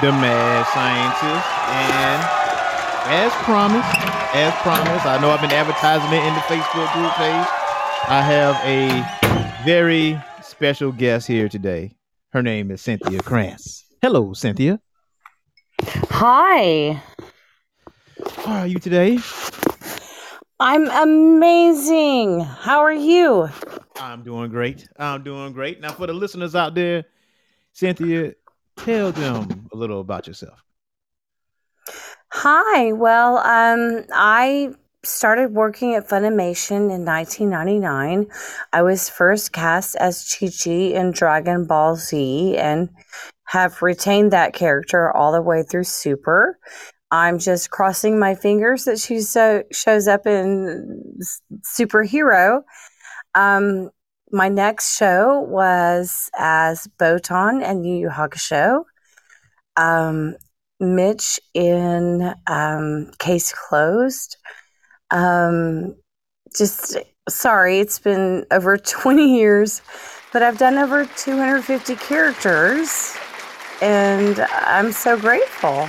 the mad scientist. And as promised, as promised, I know I've been advertising it in the Facebook group page. I have a very special guest here today. Her name is Cynthia Cranz. Hello, Cynthia. Hi. How are you today? I'm amazing. How are you? I'm doing great. I'm doing great. Now, for the listeners out there, Cynthia, tell them a little about yourself. Hi. Well, um, I started working at Funimation in 1999. I was first cast as Chi Chi in Dragon Ball Z and have retained that character all the way through Super. I'm just crossing my fingers that she so shows up in Superhero. Um, my next show was as Botan and Yu Yu Hakusho. Um, Mitch in um, Case Closed. Um, just sorry, it's been over 20 years, but I've done over 250 characters, and I'm so grateful.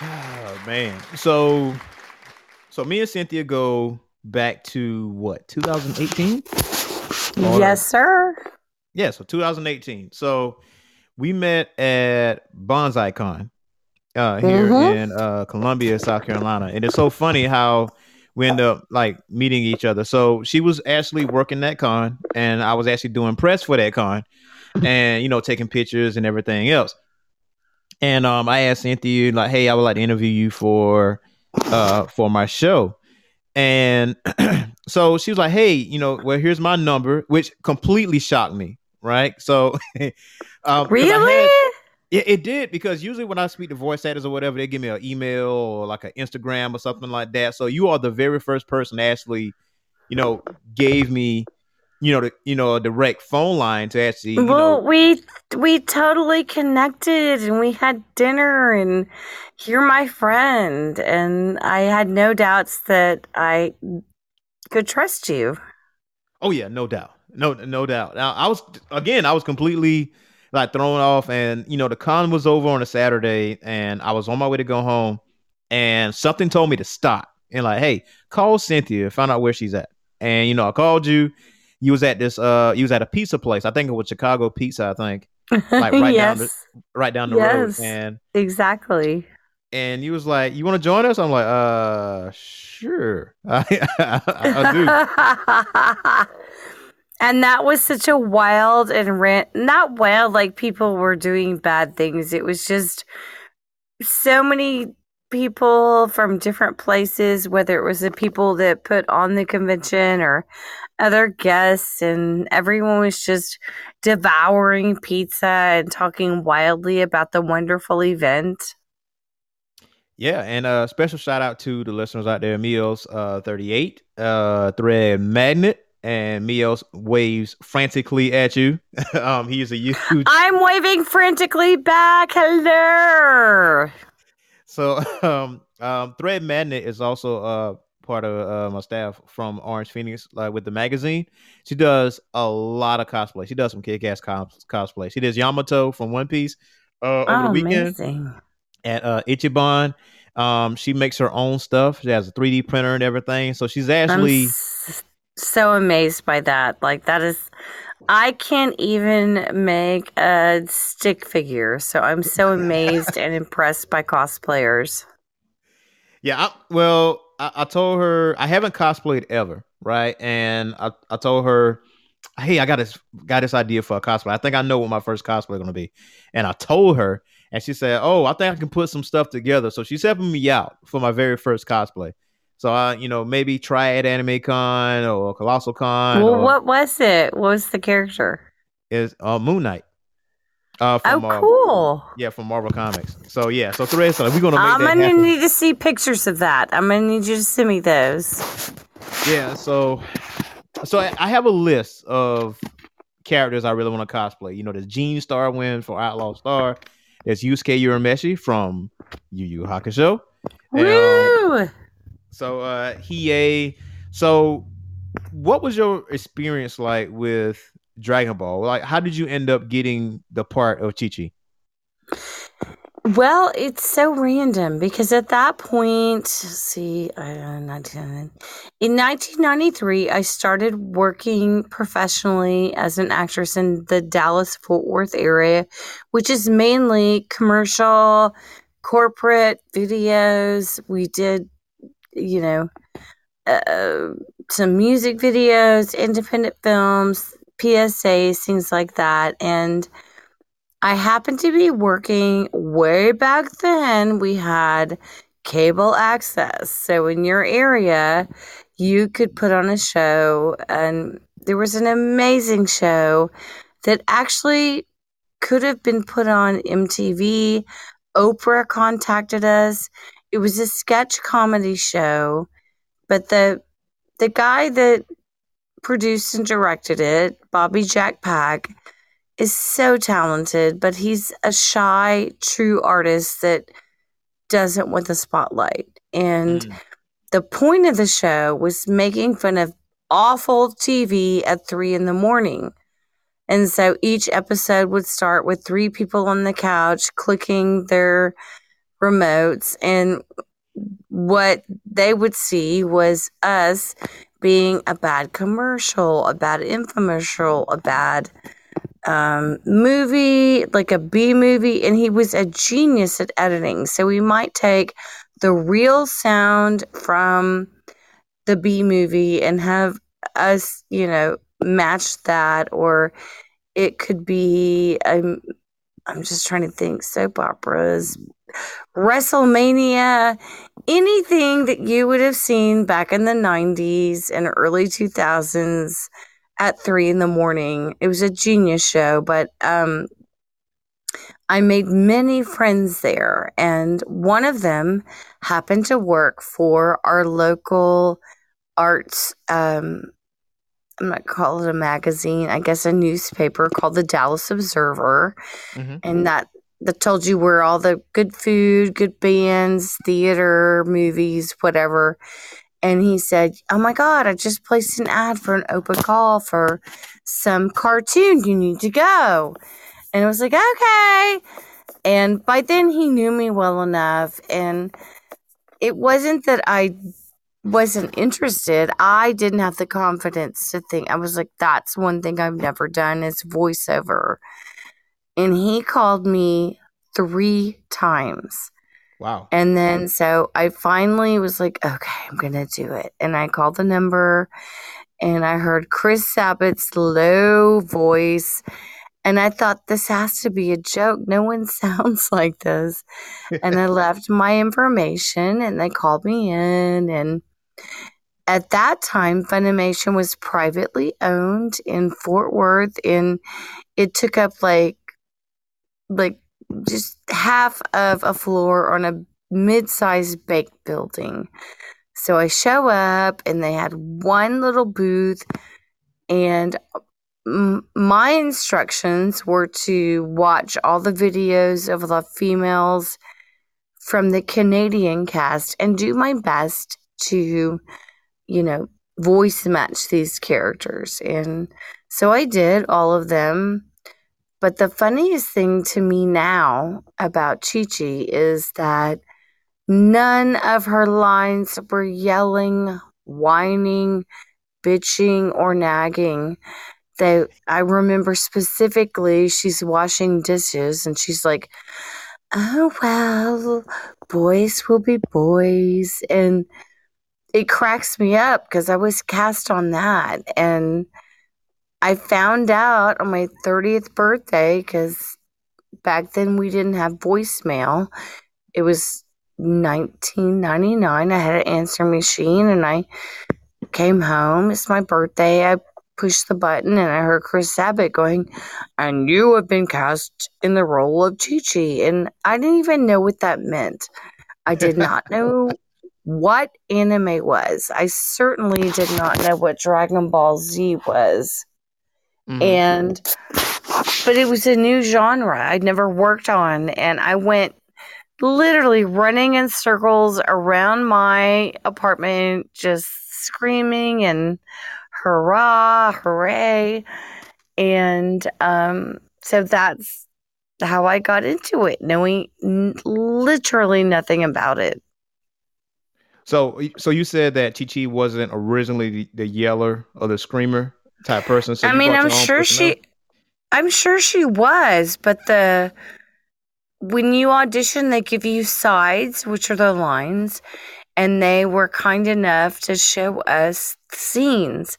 Oh man. So so me and Cynthia go back to what, 2018? Yes, sir. Yeah, so 2018. So we met at Bonsai Con uh here Mhm. in uh Columbia, South Carolina. And it's so funny how we end up like meeting each other. So she was actually working that con and I was actually doing press for that con and you know taking pictures and everything else. And um I asked Cynthia like, hey, I would like to interview you for uh for my show. And so she was like, "Hey, you know, well, here's my number," which completely shocked me, right? So, um, Really? had- yeah, it did because usually when I speak to voice actors or whatever, they give me an email or like an Instagram or something like that. So you are the very first person actually, you know, gave me, you know, the you know a direct phone line to actually, you well, know, we we totally connected, and we had dinner, and you're my friend, and I had no doubts that I could trust you. Oh yeah, no doubt, no no doubt. Now I was again, I was completely like thrown off, and you know the con was over on a Saturday, and I was on my way to go home, and something told me to stop and like, hey, call Cynthia, find out where she's at, and you know I called you. You was at this, uh, you was at a pizza place. I think it was Chicago Pizza. I think Like, right down the- right down the road, and exactly. and you was like, you want to join us? I'm like, uh, sure, I, I do. and that was such a wild and ran- not wild like people were doing bad things. It was just so many people from different places, whether it was the people that put on the convention or other guests, and everyone was just devouring pizza and talking wildly about the wonderful event. Yeah, and a special shout out to the listeners out there, Meals uh 38, uh Thread Magnet, and Mios waves frantically at you. um he is a huge I'm waving frantically back. Hello. so um um Thread Magnet is also uh part of uh, my staff from Orange Phoenix, like with the magazine. She does a lot of cosplay. She does some kick-ass cos- cosplay. She does Yamato from One Piece uh over the Oh, weekend. amazing. at uh Ichiban. Um, she makes her own stuff. She has a 3D printer and everything. So she's actually I'm so amazed by that. Like that is I can't even make a stick figure. So I'm so amazed and impressed by cosplayers. yeah. I, well, I, I told her I haven't cosplayed ever, right? And I, I told her, hey, I got this got this idea for a cosplay. I think I know what my first cosplay is gonna be. And I told her, and she said, oh, I think I can put some stuff together. So she's helping me out for my very first cosplay. So I, you know, maybe try at Anime Con or Colossal Con. Well, or what was it? What was the character? is uh, Moon Knight. Uh, Oh, from, uh, cool. Yeah, from Marvel Comics. So yeah, so Thread, so we're gonna make I'm that gonna happen. need to see pictures of that. I'm gonna need you to send me those. yeah, so so I, I have a list of characters I really want to cosplay. You know, there's Gene Starwind for Outlaw Star. There's Yusuke Urameshi from Yu Yu Hakusho. And, um, Woo! So uh Hiei. So what was your experience like with Dragon Ball? Like how did you end up getting the part of Chi Chi? Well, it's so random because at that point, see, uh, 19, in 1993, I started working professionally as an actress in the Dallas Fort Worth area, which is mainly commercial, corporate videos. We did, you know, uh, some music videos, independent films, PSAs, things like that. And I happened to be working way back then. We had cable access. So in your area, you could put on a show, and there was an amazing show that actually could have been put on MTV. Oprah contacted us. It was a sketch comedy show, but the the guy that produced and directed it, Bobby Jack Pack, is so talented, but he's a shy, true artist that doesn't want the spotlight. And Mm. the point of the show was making fun of awful TV at three in the morning. And so each episode would start with three people on the couch clicking their remotes. And what they would see was us being a bad commercial, a bad infomercial, a bad um, movie, like a B movie. And he was a genius at editing. So we might take the real sound from the B movie and have us, you know, match that, or it could be. I'm, I'm just trying to think soap operas, WrestleMania, anything that you would have seen back in the 90s and early 2000s at three in the morning. It was a genius show, but um, I made many friends there, and one of them happened to work for our local arts. Um, I'm not call it a magazine, I guess a newspaper called the Dallas Observer, Mhm. and that that told you where all the good food, good bands, theater, movies, whatever. And he said, "Oh my God, I just placed an ad for an open call for some cartoon. You need to go." And I was like, "Okay." And by then he knew me well enough, and it wasn't that I wasn't interested. I didn't have the confidence to think. I was like, "That's one thing I've never done is voiceover." And he called me three times. Wow. And then so I finally was like, okay, I'm going to do it. And I called the number and I heard Chris Sabat's low voice. And I thought, this has to be a joke. No one sounds like this. and I left my information and they called me in. And at that time, Funimation was privately owned in Fort Worth. And it took up like, like just half of a floor on a mid-sized bank building. So I show up and they had one little booth and my instructions were to watch all the videos of the females from the Canadian cast and do my best to you know voice match these characters and so I did all of them but the funniest thing to me now about Chi Chi is that none of her lines were yelling, whining, bitching, or nagging. They, I remember specifically, she's washing dishes and she's like, Oh, well, boys will be boys. And it cracks me up because I was cast on that. And I found out on my 30th birthday because back then we didn't have voicemail. It was 1999. I had an answer machine and I came home. It's my birthday. I pushed the button and I heard Chris Sabat going, And you have been cast in the role of Chi Chi. And I didn't even know what that meant. I did not know what anime was. I certainly did not know what Dragon Ball Z was Mhm. and but it was a new genre I'd never worked on. And I went literally running in circles around my apartment just screaming and hurrah hooray. And um so that's how I got into it knowing n- literally nothing about it. So, so you said that Chi Chi wasn't originally the, the yeller or the screamer type person. So I mean, I'm sure she? I'm sure she was, but the when you audition, they give you sides, which are the lines, and they were kind enough to show us scenes.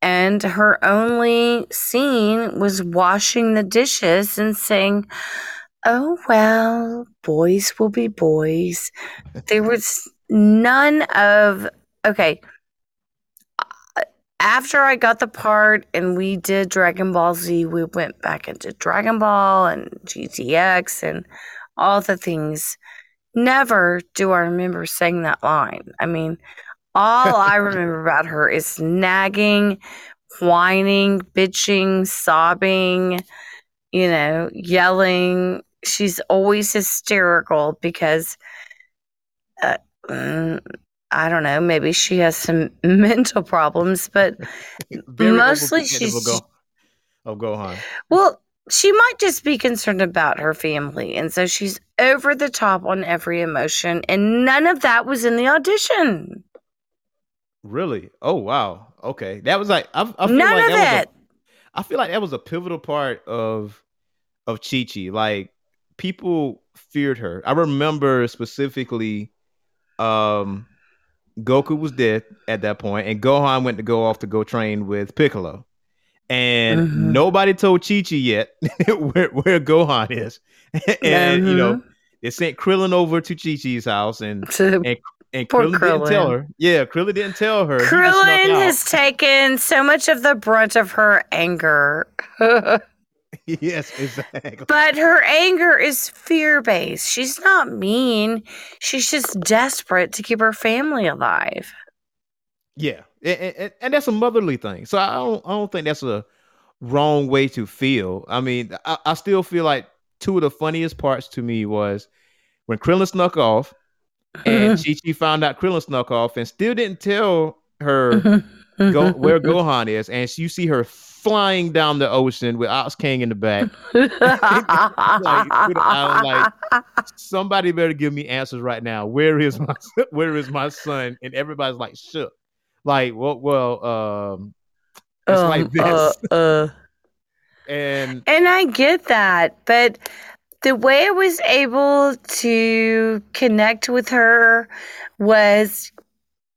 and her only scene was washing the dishes and saying, Oh, well, boys will be boys. There was none of, okay. After I got the part and we did Dragon Ball Z, we went back into Dragon Ball and GTX and all the things. Never do I remember saying that line. I mean, all I remember about her is nagging, whining, bitching, sobbing, you know, yelling. She's always hysterical because, uh, mm, I don't know, maybe she has some mental problems, but Mostly she's- of, Go- of Gohan. well, she might just be concerned about her family. And so she's over the top on every emotion. And none of that was in the audition. Really? Oh wow. Okay, that was like I, I feel None like of that was it. a, I feel like that was a pivotal part of of Chi Chi. Like people feared her. I remember specifically, um, Goku was dead at that point, and Gohan went to go off to go train with Piccolo, and Mhm. nobody told Chi Chi yet where where Gohan is, and you know Mhm. they sent Krillin over to Chi Chi's house, and and and Poor Krillin, didn't tell her. Yeah, Krillin didn't tell her. He just snuck Krillin has taken so much of the brunt of her anger. yes, exactly. But her anger is fear based. She's not mean. She's just desperate to keep her family alive. Yeah, and, and, and that's a motherly thing. So I don't, I don't think that's a wrong way to feel. I mean, I, I still feel like two of the funniest parts to me was when Krillin snuck off, and Chi Chi found out Krillin snuck off, and still didn't tell her go, where Gohan is, and you see her flying down the ocean with Ox King in the back. Like, island, Somebody better give me answers right now. Where is my where is my son? And everybody's like shook. Like, well, well, um, it's Um, like this. uh, uh. and And I get that, but the way I was able to connect with her was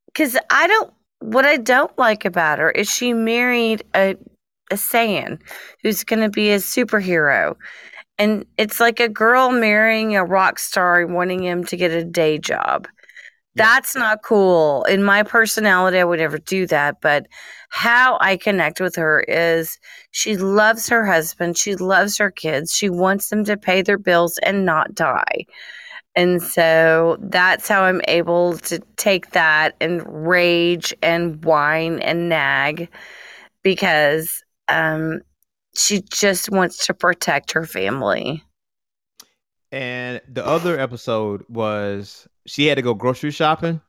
because I don't. What I don't like about her is she married a a Saiyan who's going to be a superhero, and it's like a girl marrying a rock star and wanting him to get a day job. Yeah. That's not cool. In my personality, I would never do that. But how I connect with her is she loves her husband. She loves her kids. She wants them to pay their bills and not die. And so that's how I'm able to take that and rage and whine and nag because um, she just wants to protect her family. and the other episode was she had to go grocery shopping,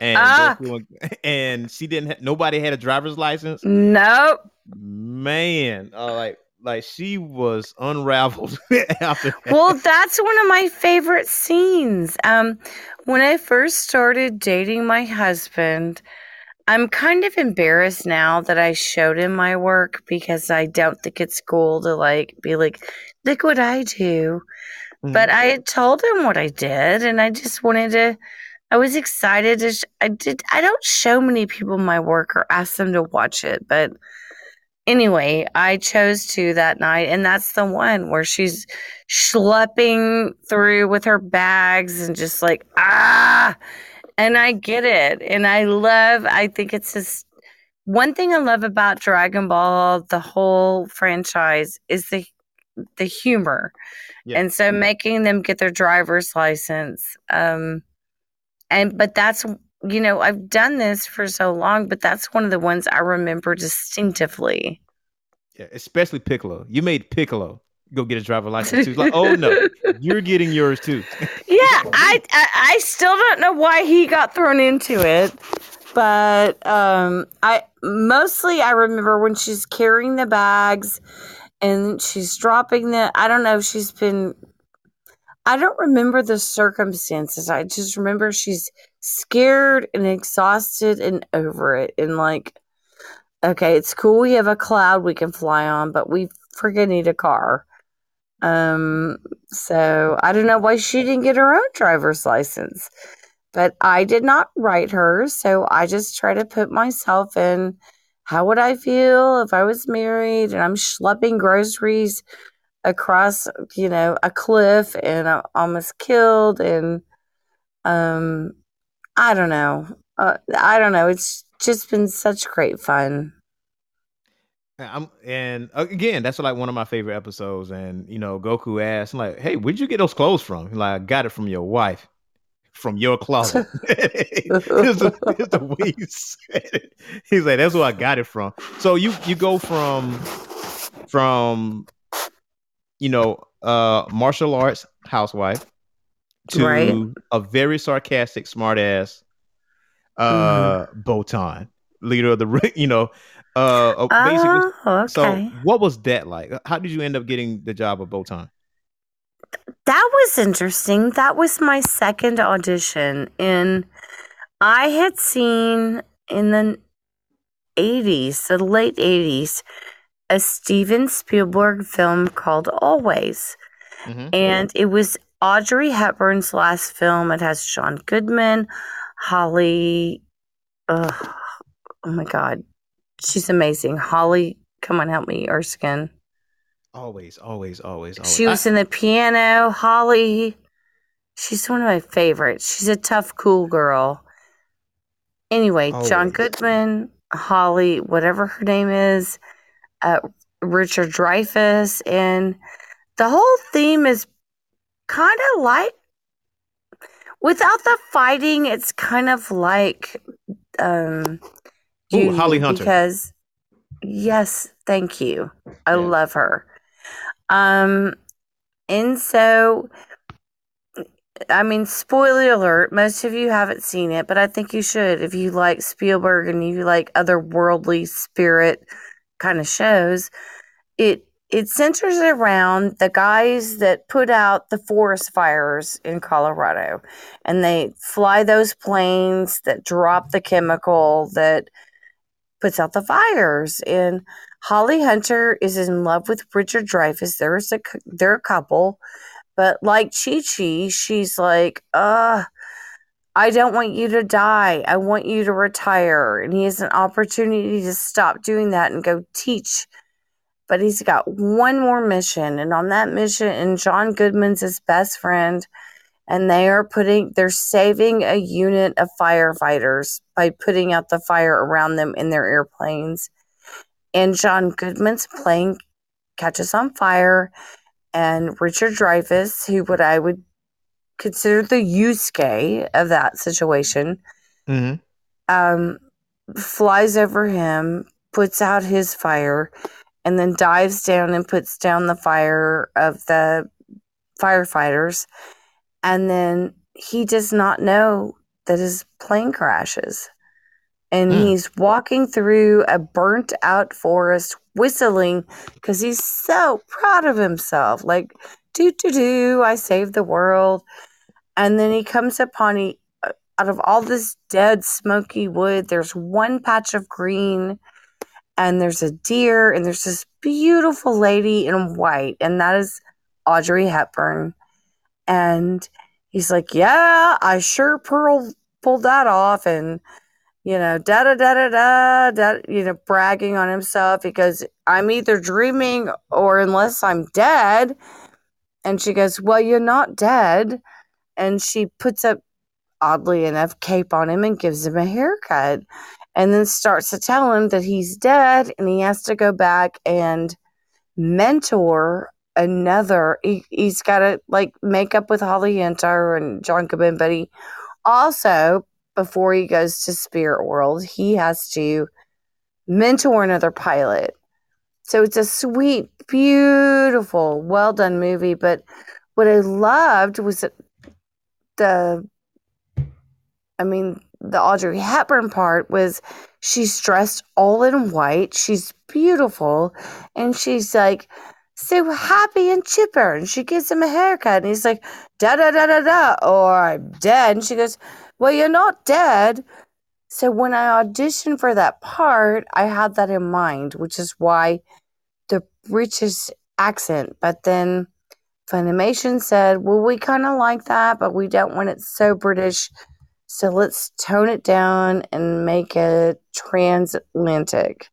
and Ah. And she didn't. Ha- nobody had a driver's license. Nope. Man, uh, like like she was unraveled after that. well, that's one of my favorite scenes. Um, when I first started dating my husband, I'm kind of embarrassed now that I showed him my work because I don't think it's cool to like be like, look what I do. But I had told him what I did, and I just wanted to. I was excited. To sh- I did. I don't show many people my work or ask them to watch it, but anyway, I chose to that night, and that's the one where she's schlepping through with her bags and just like ah, and I get it, and I love. I think it's just one thing I love about Dragon Ball, the whole franchise, is the the humor. Yeah. And so making them get their driver's license. Um and but that's you know, I've done this for so long, but that's one of the ones I remember distinctively. Yeah, especially Piccolo. You made Piccolo go get a driver's license too. Like, oh no, you're getting yours too. Yeah, I, I I still don't know why he got thrown into it, but um, I mostly I remember when she's carrying the bags and she's dropping the. I don't know. if She's been. I don't remember the circumstances. I just remember she's scared and exhausted and over it, and like, okay, it's cool. We have a cloud we can fly on, but we freaking need a car. Um, so I don't know why she didn't get her own driver's license. But I did not write her, so I just try to put myself in how would I feel if I was married and I'm schlepping groceries across, you know, a cliff and I'm almost killed and um I don't know. Uh, I don't know. It's just been such great fun. I'm and uh, again, that's like one of my favorite episodes. And you know, Goku asked, like, "Hey, where'd you get those clothes from?" He's like, "I got it from your wife, from your closet." Here's the, the way he said it. He's like, "That's where I got it from." So you you go from from you know uh martial arts housewife to Right. a very sarcastic, smart ass uh Botan, leader of the you know uh uh, basically Oh, okay. so what was that like? How did you end up getting the job of Botan? That was interesting. That was my second audition. And I had seen in the 80s, the late 80s, a Steven Spielberg film called Always. Mhm. And it was Audrey Hepburn's last film. It has John Goodman, Holly. ugh, oh my God. She's amazing. Holly, come on, help me, Erskine. Always, always, always, always. She was in the piano. Holly, she's one of my favorites. She's a tough, cool girl. Anyway, John Goodman, Holly, whatever her name is, uh, Richard Dreyfuss, and the whole theme is kind of like, without the fighting, it's kind of like, um, Ooh, Holly Hunter. because yes, thank you. I Yeah. love her. Um, and so, I mean, spoiler alert, most of you haven't seen it, but I think you should if you like Spielberg and you like otherworldly spirit kind of shows. It it centers around the guys that put out the forest fires in Colorado, and they fly those planes that drop the chemical that puts out the fires. And Holly Hunter is in love with Richard Dreyfuss. There's a they're a couple, but like Chi Chi, she's like, uh, I don't want you to die. I want you to retire. And he has an opportunity to stop doing that and go teach. But he's got one more mission, and on that mission, and John Goodman's his best friend, and they are putting they're saving a unit of firefighters by putting out the fire around them in their airplanes and john goodman's plane catches on fire and richard dreyfuss who what i would consider the Yusuke of that situation Mhm. um, flies over him puts out his fire and then dives down and puts down the fire of the firefighters. And then he does not know that his plane crashes. And Mm. he's walking through a burnt out forest whistling because he's so proud of himself. Like do do do i saved the world. And then he comes upon he uh, out of all this dead smoky wood there's one patch of green and there's a deer and there's this beautiful lady in white and that is audrey hepburn. And he's like yeah i sure pearl pulled that off and you know da da da da da you know bragging on himself because i'm either dreaming or unless i'm dead. And she goes well you're not dead. And she puts up oddly enough cape on him and gives him a haircut and then starts to tell him that he's dead and he has to go back and mentor another. He, he's got to like make up with holly hunter and john Goodman, but he also before he goes to spirit world he has to mentor another pilot. So it's a sweet beautiful well done movie but what i loved was the I mean, the Audrey Hepburn part was she's dressed all in white. She's beautiful. And she's like so happy and chipper. And she gives him a haircut. And he's like, da da da da da, or I'm dead. And she goes, Well, you're not dead. So when I auditioned for that part, I had that in mind, which is why the British accent. But then Funimation said, Well, we kind of like that, but we don't want it so British. So let's tone it down and make it transatlantic.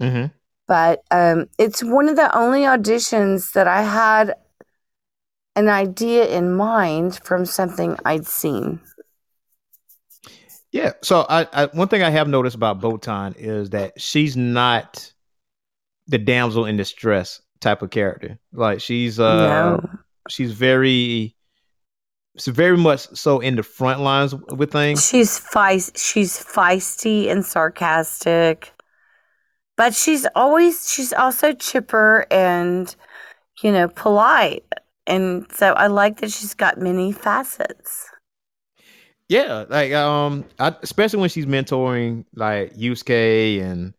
Mm-hmm. but um, it's one of the only auditions that I had an idea in mind from something I'd seen. Yeah. So I, I one thing I have noticed about Botan is that she's not the damsel in distress type of character. Like she's uh no. she's very she's very much so in the front lines with things. She's feist she's feisty and sarcastic. But she's always she's also chipper and you know, polite. And so I like that she's got many facets. Yeah, like um, I, especially when she's mentoring like Yusuke and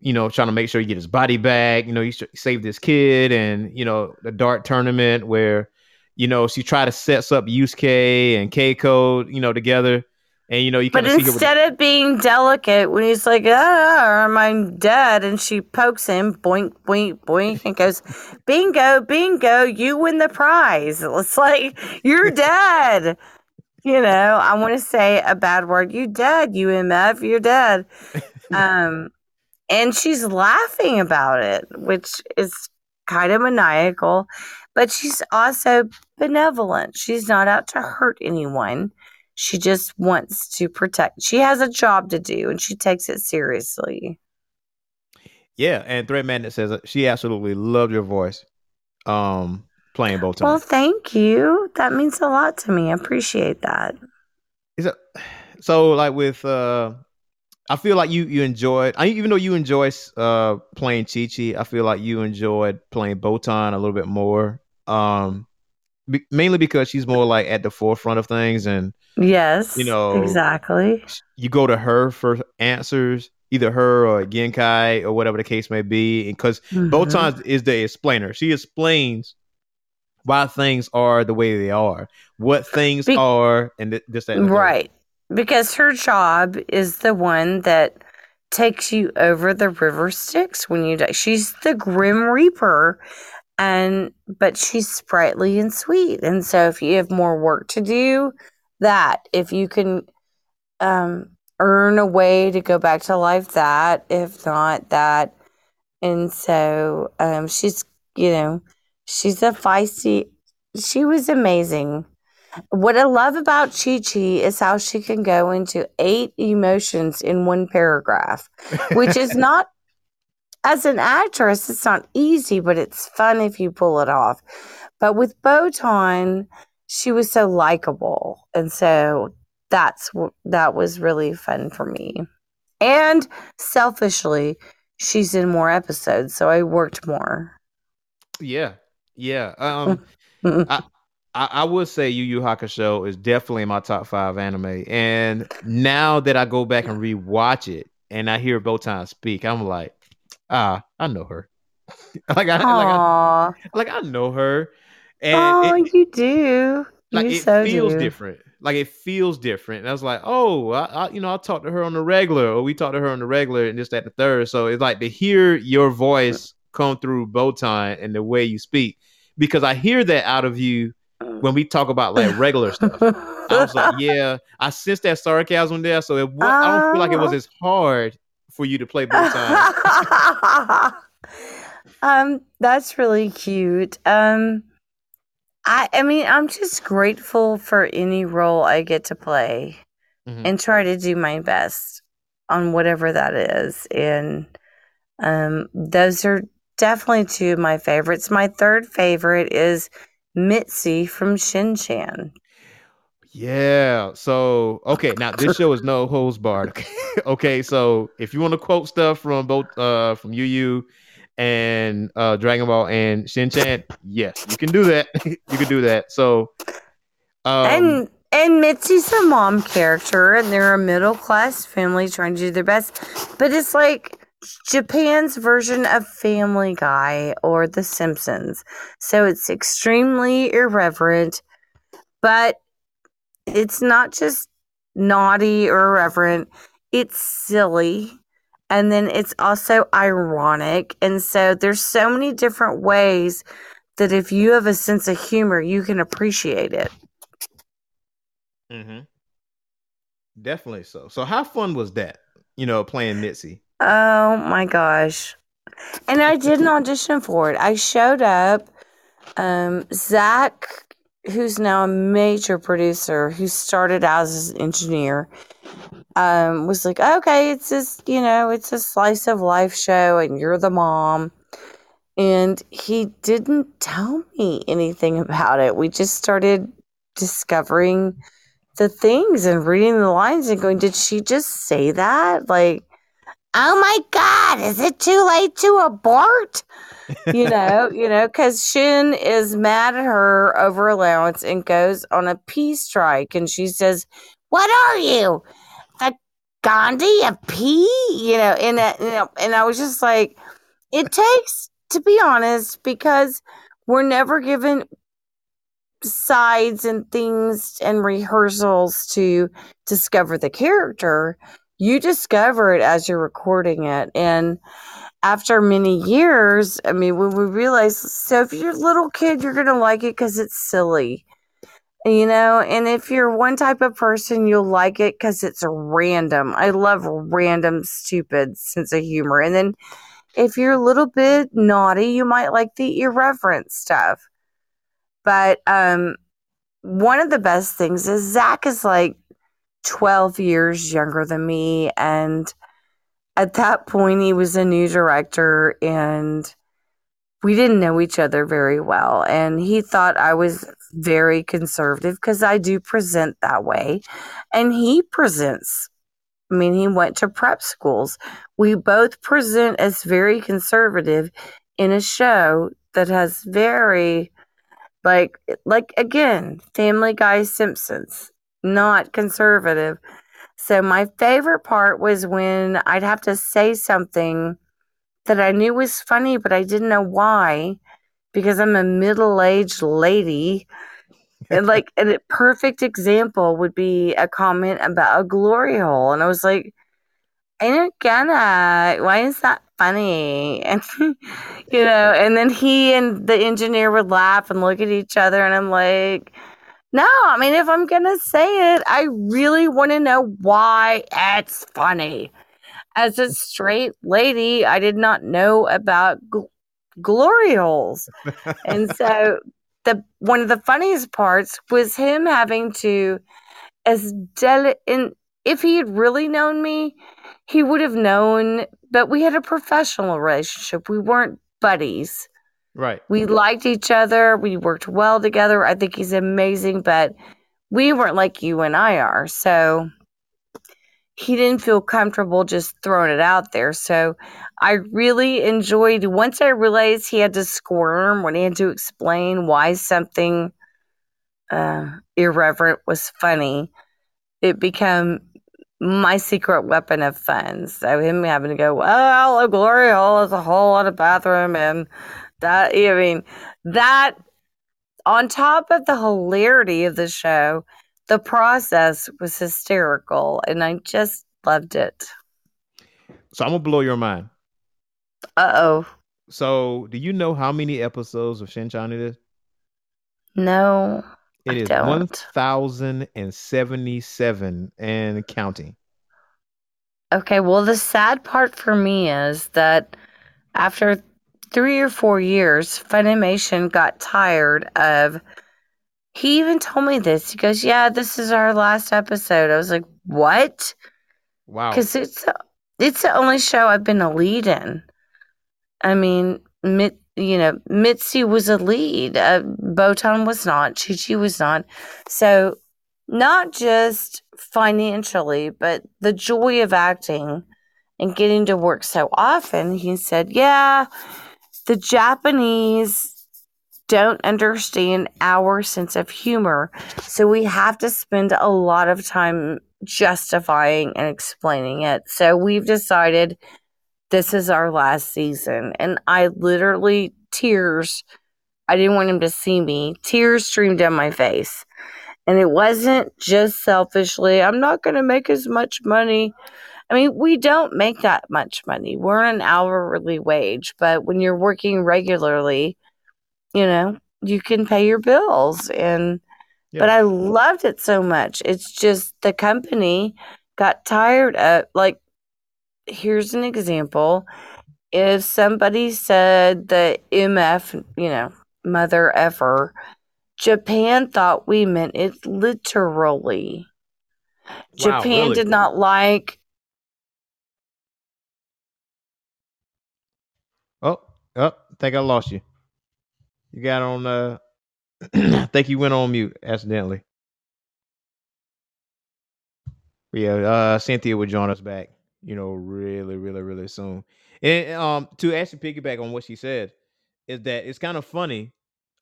you know trying to make sure he get his body back. You know, he sh- saved this kid, and you know the dart tournament where you know she tried to sets up Yusuke and Keiko, you know, together, and you know you But kind of see instead of being delicate, when he's like, ah, I'm dead, and she pokes him, boink, boink, boink, and goes, bingo, bingo, you win the prize. It's like, you're dead. You know, I want to say a bad word. You dead, you MF, you're dead. Um, and she's laughing about it, which is kind of maniacal, but she's also benevolent. She's not out to hurt anyone. She just wants to protect. She has a job to do and she takes it seriously. yeah. And Thread Magnet says that she absolutely loved your voice, um, playing Botan. Well, thank you. That means a lot to me. I appreciate that. Is it so like with uh I feel like you you enjoyed I even though you enjoy uh playing Chi Chi, I feel like you enjoyed playing Botan a little bit more. Um be, mainly because she's more like at the forefront of things and Yes. You know- exactly. you go to her for answers, either her or Genkai or whatever the case may be. Because Mhm. Botan is the explainer. She explains why things are the way they are, what things Be- are, and th- this that. and. Right. Because her job is the one that takes you over the river Styx when you die. She's the Grim Reaper and but she's sprightly and sweet. And so if you have more work to do, that if you can um earn a way to go back to life that, if not that. And so um she's you know, she's a feisty she was amazing. What I love about Chi Chi is how she can go into eight emotions in one paragraph, which is not, as an actress, it's not easy, but it's fun if you pull it off. But with Botan, she was so likable. And so that's that was really fun for me. And selfishly, she's in more episodes, so I worked more. Yeah, yeah. Um, I, I would say Yu Yu Hakusho is definitely in my top five anime. And now that I go back and rewatch it and I hear Botan speak, I'm like, ah, I know her. like, I, like, I, like I know her, and Oh, it, you do. like you it so feels do. different. Like it feels different. And I was like, oh, I, I, you know, I talked to her on the regular, or we talked to her on the regular, and just at the third. So it's like to hear your voice come through Botan and the way you speak, because I hear that out of you when we talk about like regular stuff. I was like, yeah, I sense that sarcasm there. So it, wa- I don't feel like it was Oh. as hard for you to play Botan. um, that's really cute. Um, I, I mean, I'm just grateful for any role I get to play Mhm. and try to do my best on whatever that is. And um, those are definitely two of my favorites. My third favorite is Mitzi from Shin Chan. Yeah. So okay, now this show is no holds barred. okay, so if you want to quote stuff from both uh from Yu Yu and uh Dragon Ball and Shin Chan, yes, you can do that. you can do that. So um and and Mitzi's a mom character, and they're a middle class family trying to do their best. But it's like Japan's version of Family Guy or The Simpsons. So it's extremely irreverent, but it's not just naughty or irreverent, it's silly. And then it's also ironic. And so there's so many different ways that if you have a sense of humor, you can appreciate it. Mm-hmm. definitely so. So how fun was that? You know, playing Mitzi. Oh my gosh. And I did an audition for it. I showed up. Um, Zach, who's now a major producer, who started as an engineer, um, was like, okay, it's this, you know, it's a slice of life show and you're the mom. And he didn't tell me anything about it. We just started discovering the things and reading the lines and going, did she just say that? Like, oh my God, is it too late to abort? You know, you know, because Shin is mad at her over allowance and goes on a pee strike. And she says, What are you? A Gandhi, a pea? You know, and, uh, you know, and I was just like, it takes, to be honest, because we're never given sides and things and rehearsals to discover the character you discover it as you're recording it. And after many years i mean when we realize so if you're a little kid you're gonna like it because it's silly you know? And if you're one type of person you'll like it because it's random. I love random stupid sense of humor. And then if you're a little bit naughty you might like the irreverent stuff. But um one of the best things is zach is like 12 years younger than me. And at that point, he was a new director and we didn't know each other very well. And he thought I was very conservative because I do present that way. And he presents, I mean, he went to prep schools. We both present as very conservative in a show that has very, like, like again, Family Guy Simpsons not conservative. So my favorite part was when I'd have to say something that I knew was funny, but I didn't know why because I'm a middle aged lady. and like a perfect example would be a comment about a glory hole. And I was like, I don't get it. Why is that funny? And, you know, and then he and the engineer would laugh and look at each other. And I'm like, no, I mean, if I'm going to say it, I really want to know why it's funny. As a straight lady, I did not know about gl- glory holes. and so the one of the funniest parts was him having to as deli- in if he had really known me, he would have known, but we had a professional relationship. We weren't buddies. Right. We liked each other. We worked well together. I think he's amazing, but we weren't like you and I are. So he didn't feel comfortable just throwing it out there. So I really enjoyed once I realized he had to squirm when he had to explain why something uh, irreverent was funny. It became my secret weapon of fun. So him having to go, well, a glory hole is a whole lot of bathroom and that I mean, that on top of the hilarity of the show, the process was hysterical, and I just loved it. So I'm gonna blow your mind. Uh oh. So, do you know how many episodes of Shinchan it is? No. It is don't. one thousand and seventy-seven and counting. Okay, well, the sad part for me is that after three or four years, Funimation got tired of. He even told me this. He goes, "Yeah, this is our last episode." I was like, "What?" Wow. Because it's it's the only show I've been a lead in. I mean, Mit, you know, Mitzi was a lead. Uh, Botan was not. Chi Chi was not. So, not just financially, but the joy of acting and getting to work so often. He said, "Yeah, the Japanese." Don't understand our sense of humor. So we have to spend a lot of time justifying and explaining it. So we've decided this is our last season. And I literally, tears, I didn't want him to see me, tears streamed down my face. And it wasn't just selfishly, I'm not going to make as much money. I mean, we don't make that much money. We're on an hourly wage, but when you're working regularly, you know, you can pay your bills and but I loved it so much. It's just the company got tired of like here's an example. If somebody said the MF, you know, mother ever, Japan thought we meant it literally. Wow, Japan really? did not like Oh, I think I lost you. You got on uh I think you went on mute accidentally. Yeah, uh Cynthia would join us back, you know, really, really, really soon. And um to actually piggyback on what she said, is that it's kind of funny,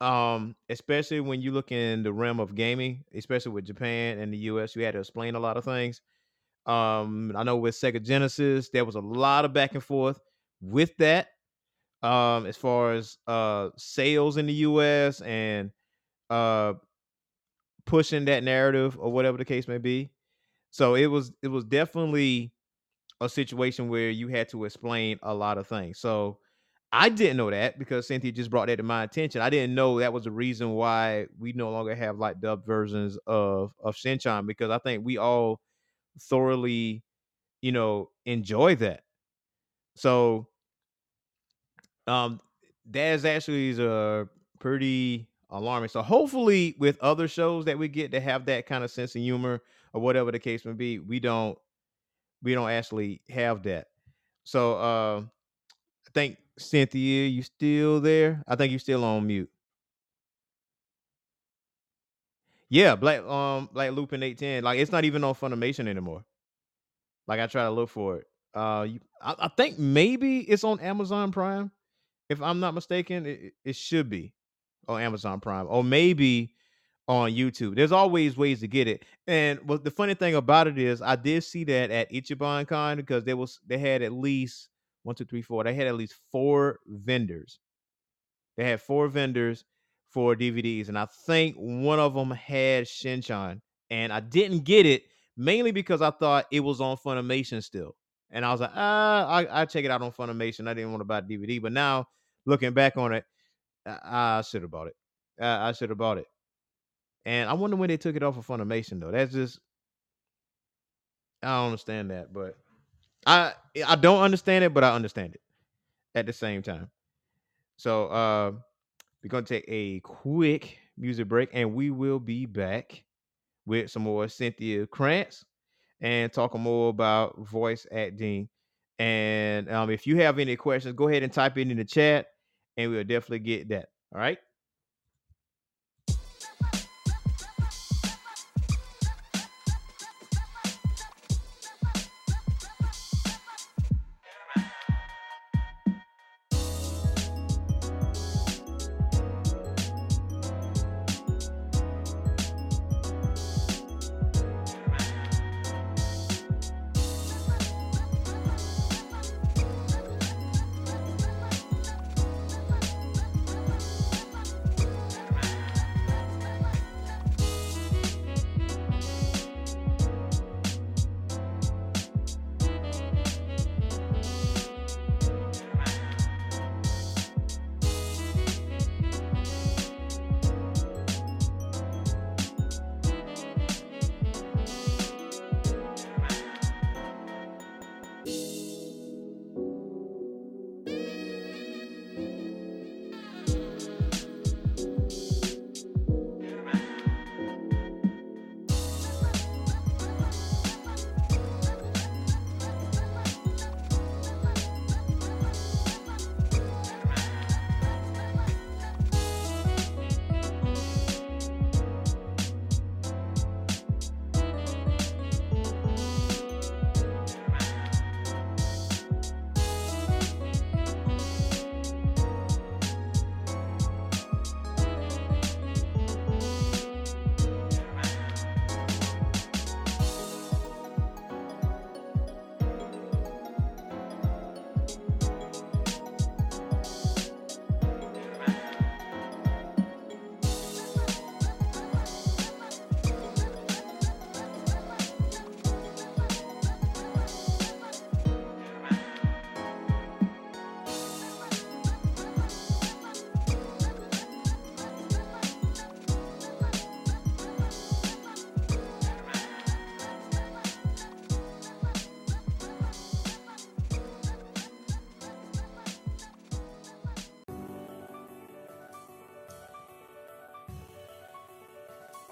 um, especially when you look in the realm of gaming, especially with Japan and the US, you had to explain a lot of things. Um, I know with Sega Genesis, there was a lot of back and forth with that. Um, as far as uh sales in the US and uh pushing that narrative or whatever the case may be. So it was it was definitely a situation where you had to explain a lot of things. So I didn't know that because Cynthia just brought that to my attention. I didn't know that was the reason why we no longer have like dubbed versions of of Shinchan because I think we all thoroughly, you know, enjoy that. So um that is actually is a pretty alarming. So hopefully with other shows that we get to have that kind of sense of humor or whatever the case may be, we don't we don't actually have that. So uh I think Cynthia, you still there? I think you're still on mute. Yeah, Black um Black Lupin 810. Like it's not even on Funimation anymore. Like I try to look for it. Uh you, I, I think maybe it's on Amazon Prime. If I'm not mistaken, it, it- should be on Amazon Prime. Or maybe on YouTube. There's always ways to get it. And what the funny thing about it is I did see that at Ichiban Con because there was they had at least one, two, three, four. They had at least four vendors They had four vendors for DVDs, and I think one of them had Shinchan, and I didn't get it mainly because I thought it was on Funimation still, and I was like, ah, I I check it out on Funimation. I didn't want to buy DVD, but now looking back on it, I, I should have bought it. I, I should have bought it, and I wonder when they took it off of Funimation though. That's just I don't understand that, but I I don't understand it, but I understand it at the same time. So uh we're gonna take a quick music break and we will be back with some more Cynthia Cranz and talking more about voice acting. And um, if you have any questions, go ahead and type it in the chat and we'll definitely get that. All right.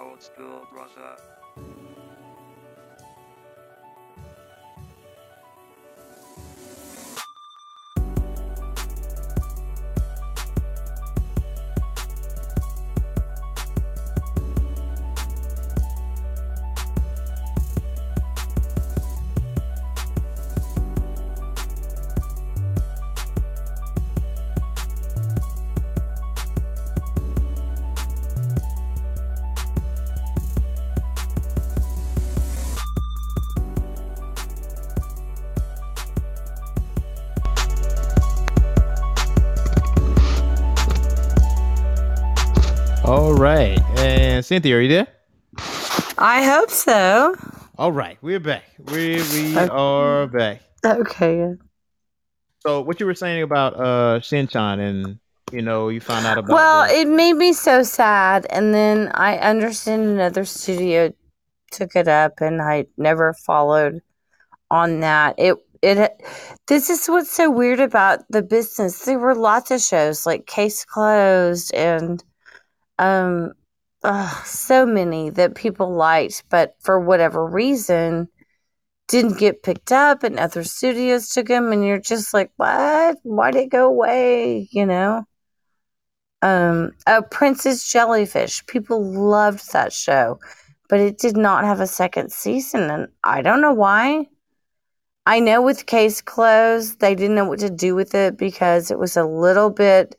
Old school brother. Right. And Cynthia, are you there? I hope so. All right. We're back. We we Okay. are back. Okay. So what you were saying about uh Shinchan and you know, you found out about Well, the- it made me so sad, and then I understand another studio took it up, and I never followed on that. It it this is what's so weird about the business. There were lots of shows like Case Closed and um ugh, so many that people liked, but for whatever reason didn't get picked up, and other studios took them, and you're just like, what? Why did it go away? You know um uh, princess jellyfish people loved that show but it did not have a second season and i don't know why i know with case closed they didn't know what to do with it because it was a little bit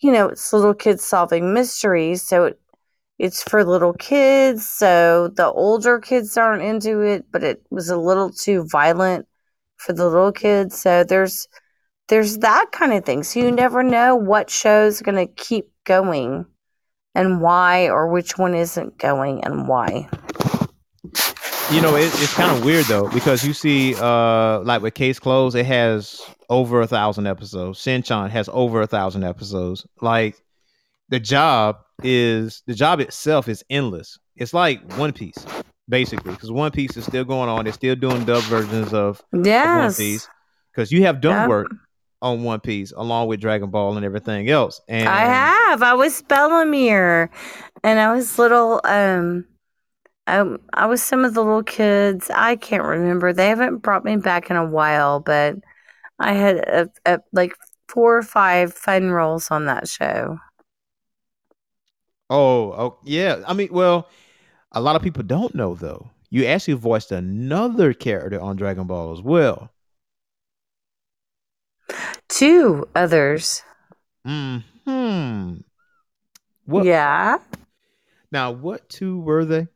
you know it's little kids solving mysteries so it, it's for little kids so the older kids aren't into it but it was a little too violent for the little kids so there's there's that kind of thing. So you never know what show's going to keep going and why, or which one isn't going and why. You know, it, it's kind of weird though because you see, uh, like with Case Closed, it has over a thousand episodes. Shinchan has over a thousand episodes. Like the job is the job itself is endless. It's like One Piece, basically, because One Piece is still going on. They're still doing dub versions of, of One Piece because you have done Yep. work on One Piece along with Dragon Ball and everything else. And I have. I was Bellemere and I was little um I, I was some of the little kids. I can't remember. They haven't brought me back in a while, but I had a, a, like four or five fun roles on that show. Oh, oh, yeah. I mean, well, a lot of people don't know though. You actually voiced another character on Dragon Ball as well. Two others. Hmm. What Yeah. now? What two were they?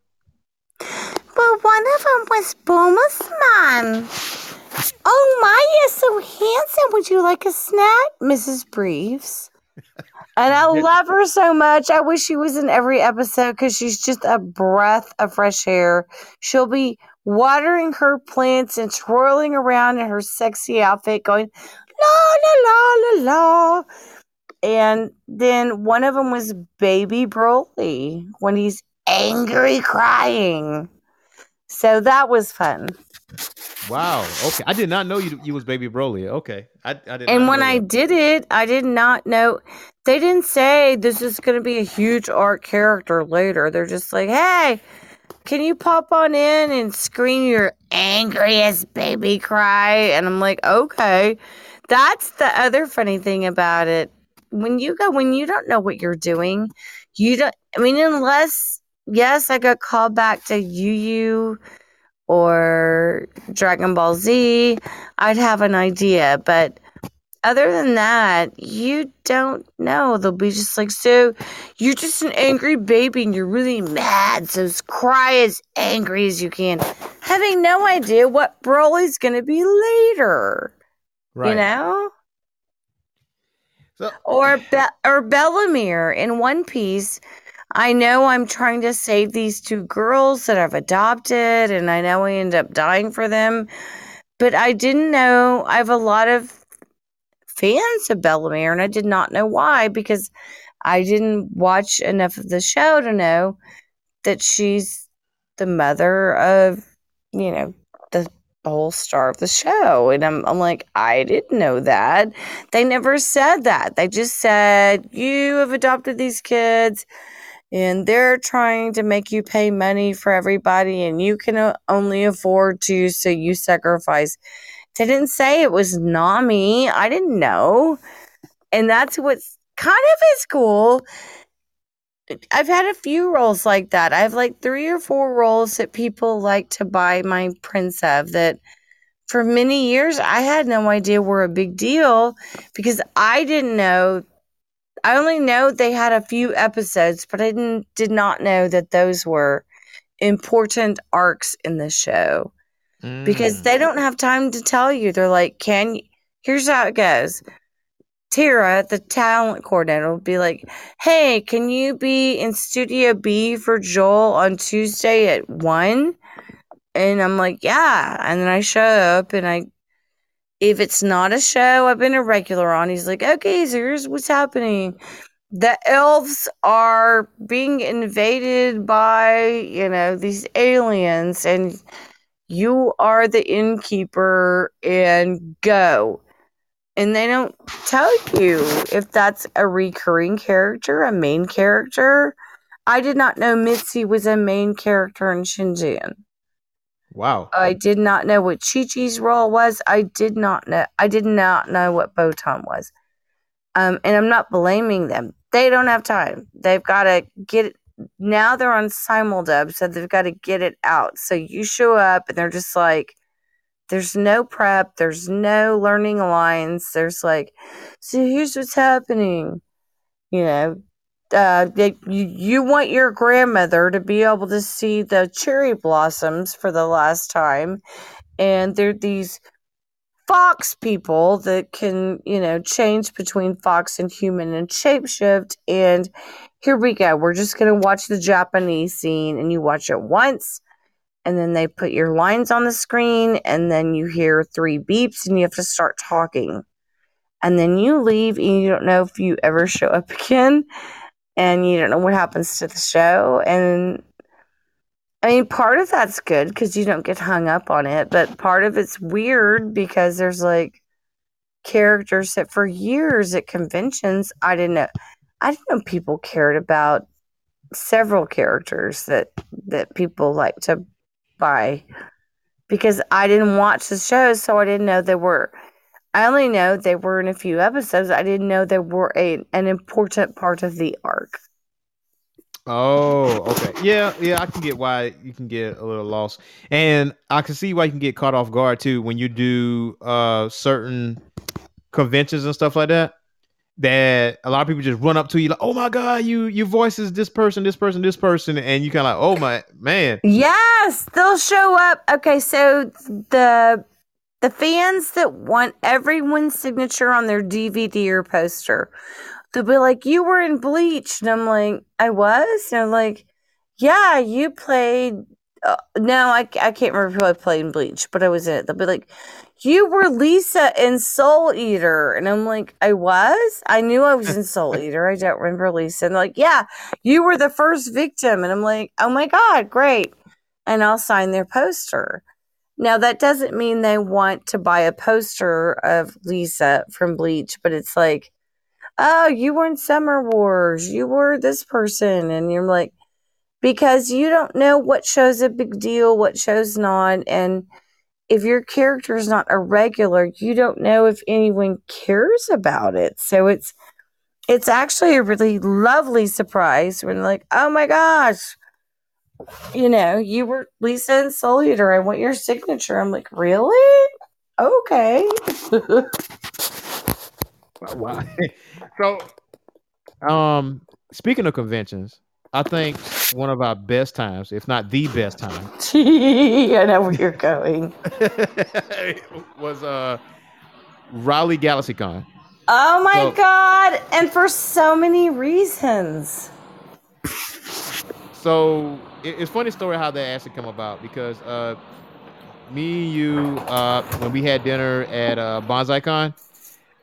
Well, one of them was Bulma's mom. Oh my, you're so handsome. Would you like a snack, Mrs. Briefs? And I love her so much. I wish she was in every episode because she's just a breath of fresh air. She'll be watering her plants and twirling around in her sexy outfit, going la la la la la. And then one of them was Baby Broly when he's angry crying. So that was fun. Wow. Okay, I did not know you you was Baby Broly. Okay, I I did. And when I that. did it, I did not know. They didn't say this is going to be a huge art character later. They're just like, hey, can you pop on in and scream your angriest baby cry? And I'm like, okay. That's the other funny thing about it. When you go, when you don't know what you're doing, you don't, I mean, unless, yes, I got called back to Yu Yu or Dragon Ball Z, I'd have an idea. But other than that, you don't know. They'll be just like, so you're just an angry baby and you're really mad. So cry as angry as you can, having no idea what Broly's going to be later. right. You know? So- or Be- or Bellemere in One Piece. I know I'm trying to save these two girls that I've adopted, and I know I end up dying for them. But I didn't know I have a lot of fans of Bellemere, and I did not know why because I didn't watch enough of the show to know that she's the mother of, you know, the whole star of the show. And I'm, I'm like, I didn't know that. They never said that. They just said, You have adopted these kids and they're trying to make you pay money for everybody and you can uh, only afford to so you sacrifice. They didn't say it was nami. I didn't know. And that's what's kind of is cool. I've had a few roles like that. I have like three or four roles that people like to buy my prints of that for many years i had no idea were a big deal because i didn't know I only know they had a few episodes, but I didn't did not know that those were important arcs in the show because Mm. they don't have time to tell you. They're like, "Can you, here's how it goes." Tara, the talent coordinator, will be like, "Hey, can you be in Studio B for Joel on Tuesday at one?" And I'm like, "Yeah." And then I show up, and I if it's not a show I've been a regular on, he's like, okay, so here's what's happening. The elves are being invaded by, you know, these aliens, and you are the innkeeper, and go. And they don't tell you if that's a recurring character, a main character. I did not know Mitzi was a main character in Shinchan. Wow. I did not know what Chi Chi's role was. I did not know. I did not know what Botan was. Um, and I'm not blaming them. They don't have time. They've got to get. Now they're on simuldub, so they've got to get it out. So you show up, and they're just like, there's no prep. There's no learning lines. There's like, so here's what's happening. You know, uh, they, you, want your grandmother to be able to see the cherry blossoms for the last time. And they're these fox people that can, you know, change between fox and human and shapeshift. And here we go. We're just going to watch the Japanese scene, and you watch it once. And then they put your lines on the screen, and then you hear three beeps, and you have to start talking. And then you leave, and you don't know if you ever show up again and you don't know what happens to the show. And I mean, part of that's good because you don't get hung up on it, but part of it's weird because there's like characters that for years at conventions I didn't know. I didn't know people cared about several characters that that people like to buy because I didn't watch the shows, so I didn't know they were. I only know they were in a few episodes. I didn't know they were a an important part of the arc. Oh, okay. Yeah, yeah, I can get why you can get a little lost. And I can see why you can get caught off guard too when you do uh certain conventions and stuff like that. That a lot of people just run up to you like, "Oh my god, you you voices this person, this person, this person," and you kind of like, "Oh my man." Yes, they'll show up. Okay, so the the fans that want everyone's signature on their DVD or poster, they'll be like, "You were in Bleach," and I'm like, "I was," and I'm like, "Yeah, you played." Uh, no, I, I can't remember who I played in Bleach, but I was in it. They'll be like, "You were Lisa in Soul Eater," and I'm like, "I was." I knew I was in Soul Eater. I don't remember Lisa. And they're like, "Yeah, you were the first victim," and I'm like, "Oh my god, great!" And I'll sign their poster. Now that doesn't mean they want to buy a poster of Lisa from Bleach, but it's like, "Oh, you were in Summer Wars. You were this person," and you're like, because you don't know what show's a big deal, what show's not, and if your character is not a regular, you don't know if anyone cares about it. So it's it's actually a really lovely surprise when like, oh my gosh, you know, you were Lisa and Soul Eater. I want your signature. I'm like, really? Okay. Wow. so, um, speaking of conventions, I think one of our best times, if not the best time, I know where you're going. was uh Raleigh GalaxyCon. Oh my So- god! And for so many reasons. So it, it's funny story how that actually come about because uh me and you uh when we had dinner at uh BonsaiCon.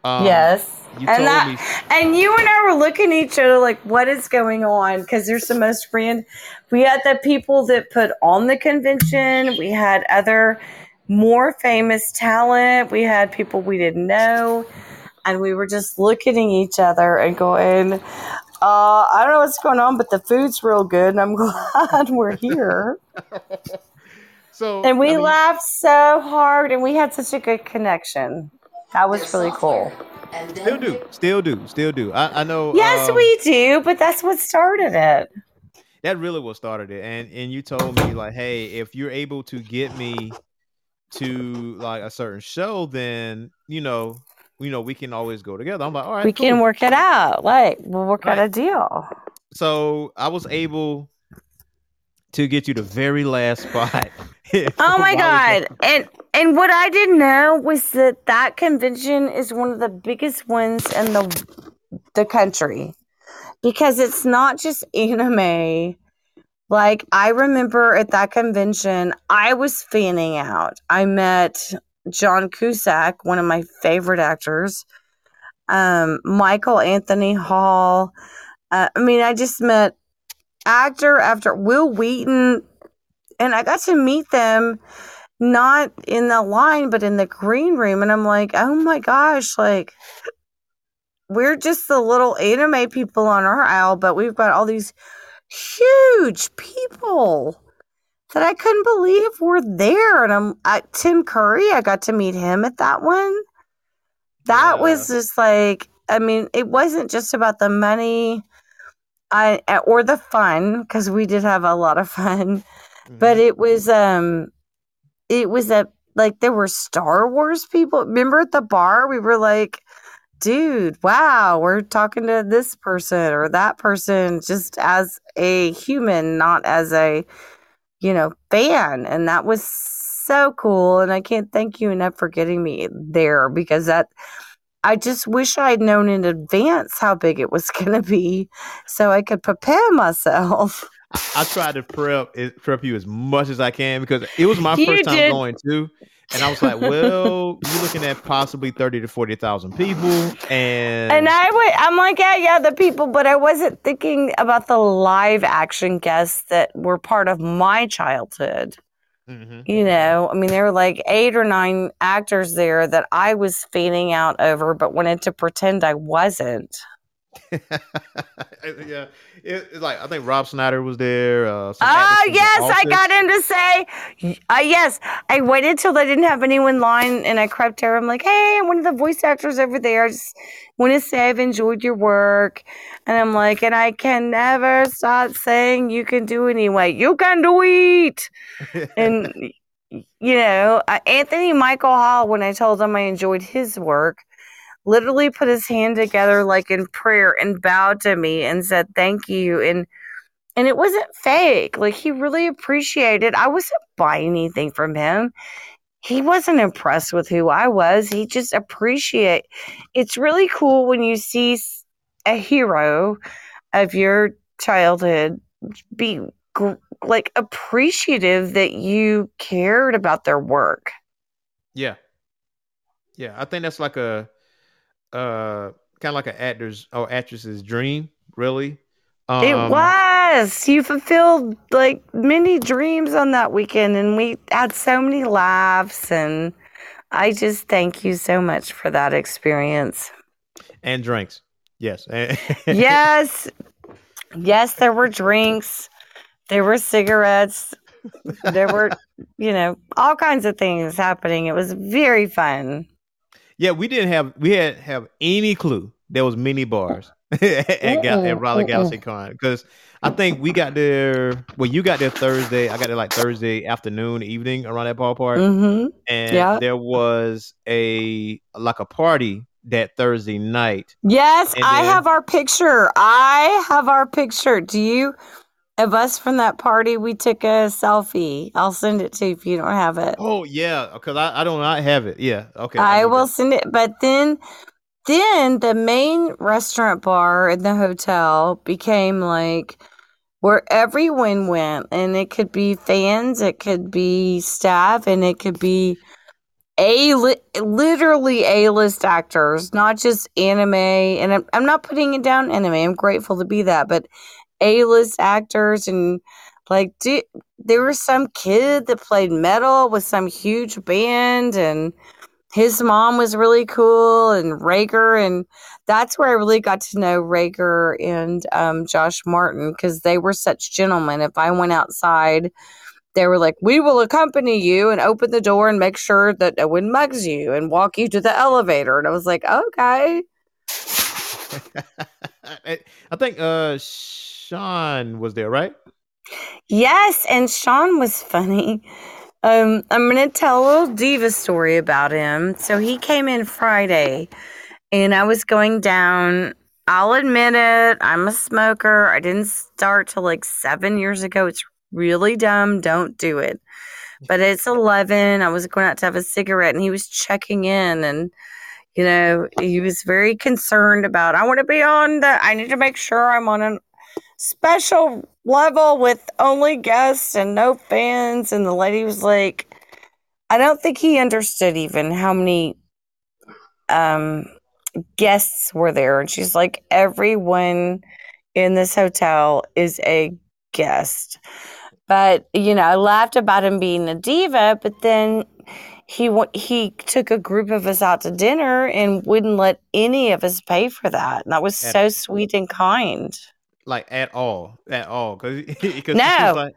Um, yes. You and that, me and you and I were looking at each other like, what is going on? Because there's the most grand. We had the people that put on the convention. We had other more famous talent. We had people we didn't know. And we were just looking at each other and going, Uh, I don't know what's going on, but the food's real good, and I'm glad we're here. So And we I mean, laughed so hard, and we had such a good connection. That was really cool. Still do, still do, still do. I, I know. Yes, um, we do, but that's what started it. that really what started it and and you told me like hey if you're able to get me to like a certain show then you know you know we can always go together i'm like all right We can work it out. Like, we'll work out a deal. so i was able to get you the very last spot Oh my god! And and what I didn't know was that that convention is one of the biggest ones in the the country because it's not just anime. Like I remember at that convention, I was fanning out. I met John Cusack, one of my favorite actors. Um, Michael Anthony Hall. Uh, I mean, I just met actor after Wil Wheaton, and I got to meet them not in the line, but in the green room. And I'm like, oh my gosh, like we're just the little anime people on our aisle, but we've got all these huge people that I couldn't believe were there. And I'm at Tim Curry, I got to meet him at that one. That was just like, I mean, it wasn't just about the money. I, or the fun because we did have a lot of fun but Mhm. it was um it was a like there were star wars people remember at the bar we were like dude wow we're talking to this person or that person just as a human not as a you know fan and that was so cool and i can't thank you enough for getting me there because that I just wish I'd known in advance how big it was going to be so I could prepare myself. I tried to prep prep you as much as I can because it was my You first time did. going too, and I was like, "Well, you're looking at possibly thirty to forty thousand people," and And I would, I'm like, yeah, yeah, the people, but I wasn't thinking about the live action guests that were part of my childhood. Mhm. You know, I mean, there were like eight or nine actors there that I was fanning out over, but wanted to pretend I wasn't. yeah, it, it's like I think Rob Schneider was there. Uh, Oh, yes, I got him to say, uh, yes. I waited till they didn't have anyone in line and I crept there. I'm like, hey, I'm one of the voice actors over there. I just want to say I've enjoyed your work. And I'm like, and I can never stop saying you can do anyway. You can do it. and, you know, uh, Anthony Michael Hall, when I told him I enjoyed his work, literally put his hand together like in prayer and bowed to me and said thank you. And and it wasn't fake. Like he really appreciated. I wasn't buying anything from him. He wasn't impressed with who i was. He just appreciate it's really cool when you see a hero of your childhood be like appreciative that you cared about their work. Yeah, yeah. I think that's like a uh kind of like an actor's or actress's dream, really. Um, it was. You fulfilled like many dreams on that weekend, and we had so many laughs. And I just thank you so much for that experience. and drinks. Yes. yes, yes, there were drinks, there were cigarettes, there were, you know, all kinds of things happening. It was very fun. Yeah, we didn't have we had have any clue there was mini bars at, Gal- at Raleigh. Galaxy Con because I think we got there. Well, you got there Thursday. I got there like Thursday afternoon, evening around that ballpark, hmm and yeah. there was a like a party that Thursday night. Yes, And I then- have our picture. I have our picture. Do you of us from that party? We took a selfie. I'll send it to you if you don't have it. Oh yeah, because I, I don't not have it. Yeah, okay. I need will send it. But then, then the main restaurant bar in the hotel became like where everyone went, and it could be fans, it could be staff, and it could be a li- literally a list actors, not just anime. And I'm, I'm not putting it down anime. I'm grateful to be that, but a list actors and like there was some kid that played metal with some huge band and his mom was really cool and Rager and that's where I really got to know Rager and um, Josh Martin because they were such gentlemen. If I went outside, they were like, "We will accompany you and open the door and make sure that no one mugs you and walk you to the elevator." And I was like, "Okay." I think uh Sean was there, right? Yes, and Sean was funny. Um, I'm gonna tell a little diva story about him. So he came in Friday, and I was going down. I'll admit it. I'm a smoker. I didn't start till like seven years ago. It's really dumb. Don't do it. But it's 11. I was going out to have a cigarette, and he was checking in, and you know he was very concerned about. I want to be on the. I need to make sure I'm on a special level with only guests and no fans. And the lady was like, I don't think he understood even how many um, guests were there. And she's like, everyone in this hotel is a guest. But, you know, I laughed about him being a diva, but then he he took a group of us out to dinner and wouldn't let any of us pay for that. And that was so sweet and kind. Like at all, at all, because No. like,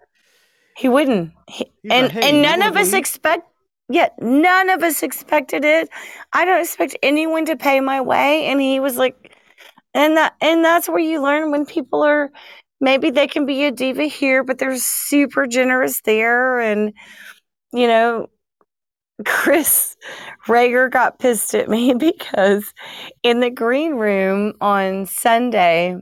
He wouldn't. He, and like, "Hey, and none of us eat?" expect yeah, none of us expected it. I don't expect anyone to pay my way. And he was like and that and that's where you learn when people are maybe they can be a diva here, but they're super generous there. And you know, Chris Rager got pissed at me because in the green room on Sunday,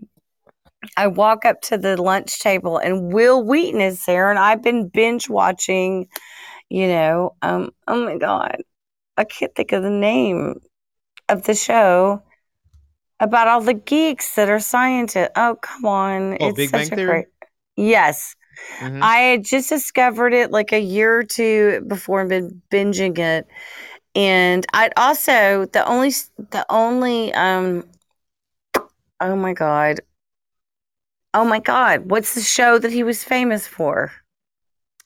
I walk up to the lunch table and Wil Wheaton is there, and I've been binge watching, you know, um, oh my God, I can't think of the name of the show about all the geeks that are scientists. Oh, come on. Oh, Big Bang Theory? Yes. mhm. I had just discovered it like a year or two before and been binging it. And I'd also the only the only um oh my god. Oh my god, what's the show that he was famous for?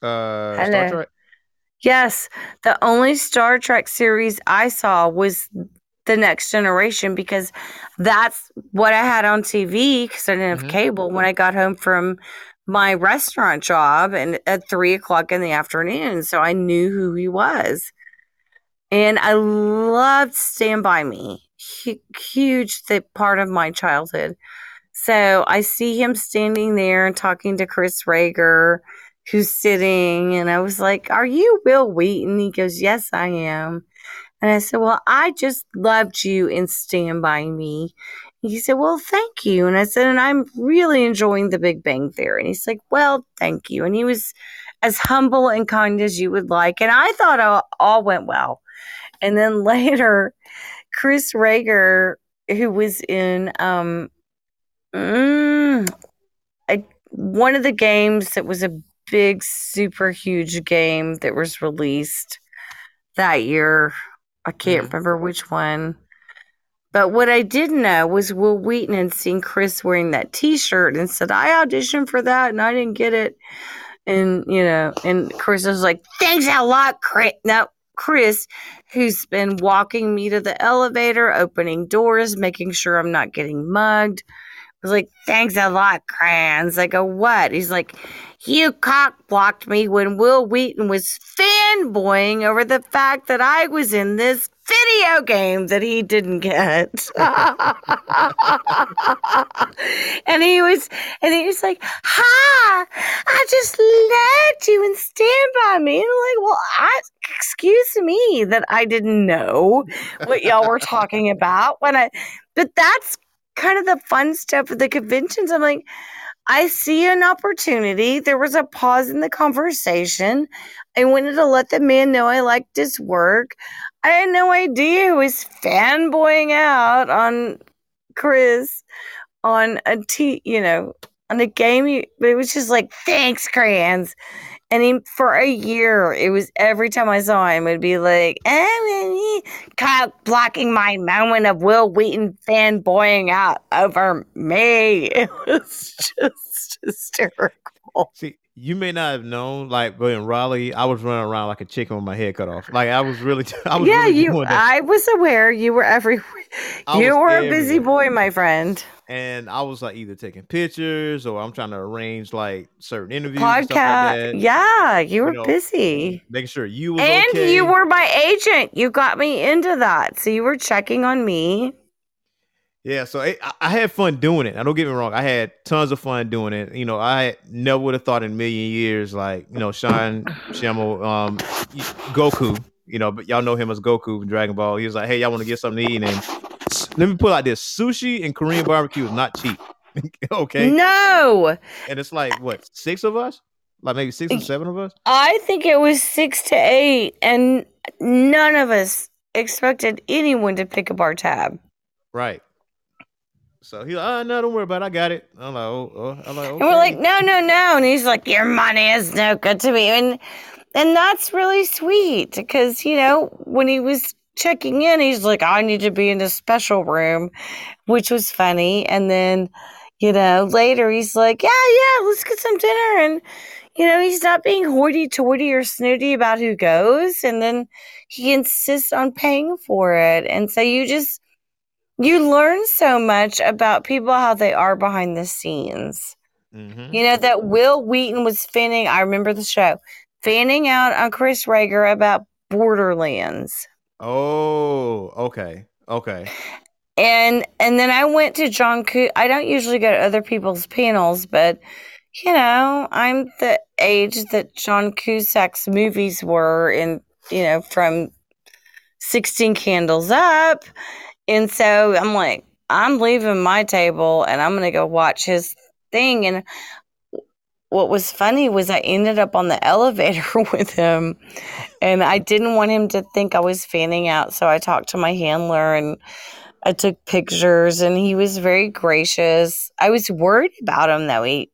uh, Star Hello. Trek. Yes, the only Star Trek series I saw was The Next Generation because that's what I had on TV because I didn't have Mhm. cable when I got home from my restaurant job and at three o'clock in the afternoon. So I knew who he was. And I loved Stand By Me. Hu- Huge th- part of my childhood. So I see him standing there and talking to Chris Rager, who's sitting, and I was like, Are you Wil Wheaton? He goes, Yes, I am. And I said, Well, I just loved you in Stand By Me. He said, Well, thank you. And I said, And I'm really enjoying the Big Bang Theory. And he's like, Well, thank you. And he was as humble and kind as you would like. And I thought all went well. And then later, Chris Rager, who was in um, mm, I, one of the games that was a big, super huge game that was released that year. I can't Mhm. remember which one. But what I did know was Wil Wheaton had seen Chris wearing that T-shirt and said, "I auditioned for that and I didn't get it." And you know, and Chris was like, "Thanks a lot, Chris." No, Chris, who's been walking me to the elevator, opening doors, making sure I'm not getting mugged, was like, "Thanks a lot, Crayons." I go, "What?" He's like, "You cock blocked me when Wil Wheaton was fanboying over the fact that I was in this." Video game that he didn't get, and he was, and he was like, "Ha! I just let you and stand by me." And I'm like, "Well, I excuse me that I didn't know what y'all were talking about when I." But that's kind of the fun stuff of the conventions. I'm like, I see an opportunity. There was a pause in the conversation. I wanted to let the man know I liked his work. I had no idea who was fanboying out on Chris on a t, you know, on a game. it was just like, thanks, crayons. And he, for a year, it was every time I saw him, it'd be like, "Eh, Kyle blocking my moment of Wil Wheaton fanboying out over me. It was just hysterical. See, you may not have known, like, but in Raleigh, I was running around like a chicken with my head cut off. Like I was really, I was yeah, really you. I was aware you were everywhere. I You were a busy boy, my friend. and I was like either taking pictures or I'm trying to arrange like certain interviews, like Podcast. that, yeah, you were know, busy. making sure you And okay. you were my agent. You got me into that. So you were checking on me. Yeah, so I, I had fun doing it. Now, don't get me wrong, I had tons of fun doing it. You know, I never would have thought in a million years, like you know, Sean Schemmel, um, Goku. You know, but y'all know him as Goku in Dragon Ball. He was like, "Hey, y'all want to get something to eat?" And let me put it like this: sushi and Korean barbecue is not cheap. okay, No, and it's like what six of us, like maybe six or seven of us. I think it was six to eight, and none of us expected anyone to pick up our tab. Right. So he, like, oh, no, don't worry about it. I got it. I'm like, oh, oh. I'm like, okay. And we're like, no, no, no. And he's like, your money is no good to me. And and that's really sweet because, you know, when he was checking in, he's like, I need to be in a special room, which was funny. And then, you know, later he's like, yeah, yeah, let's get some dinner. And, you know, he's not being hoity toity or snooty about who goes. And then he insists on paying for it. And so you just, you learn so much about people, how they are behind the scenes. Mhm. You know, that Wil Wheaton was fanning, I remember the show, fanning out on Chris Rager about Borderlands. Oh, okay, okay. And and then I went to John Coo I don't usually go to other people's panels, but you know, I'm the age that John Cusack's movies were in, you know, from 16 candles up. And so I'm like, I'm leaving my table and I'm going to go watch his thing. And what was funny was I ended up on the elevator with him and I didn't want him to think I was fanning out. So I talked to my handler and I took pictures and he was very gracious. I was worried about him though. He,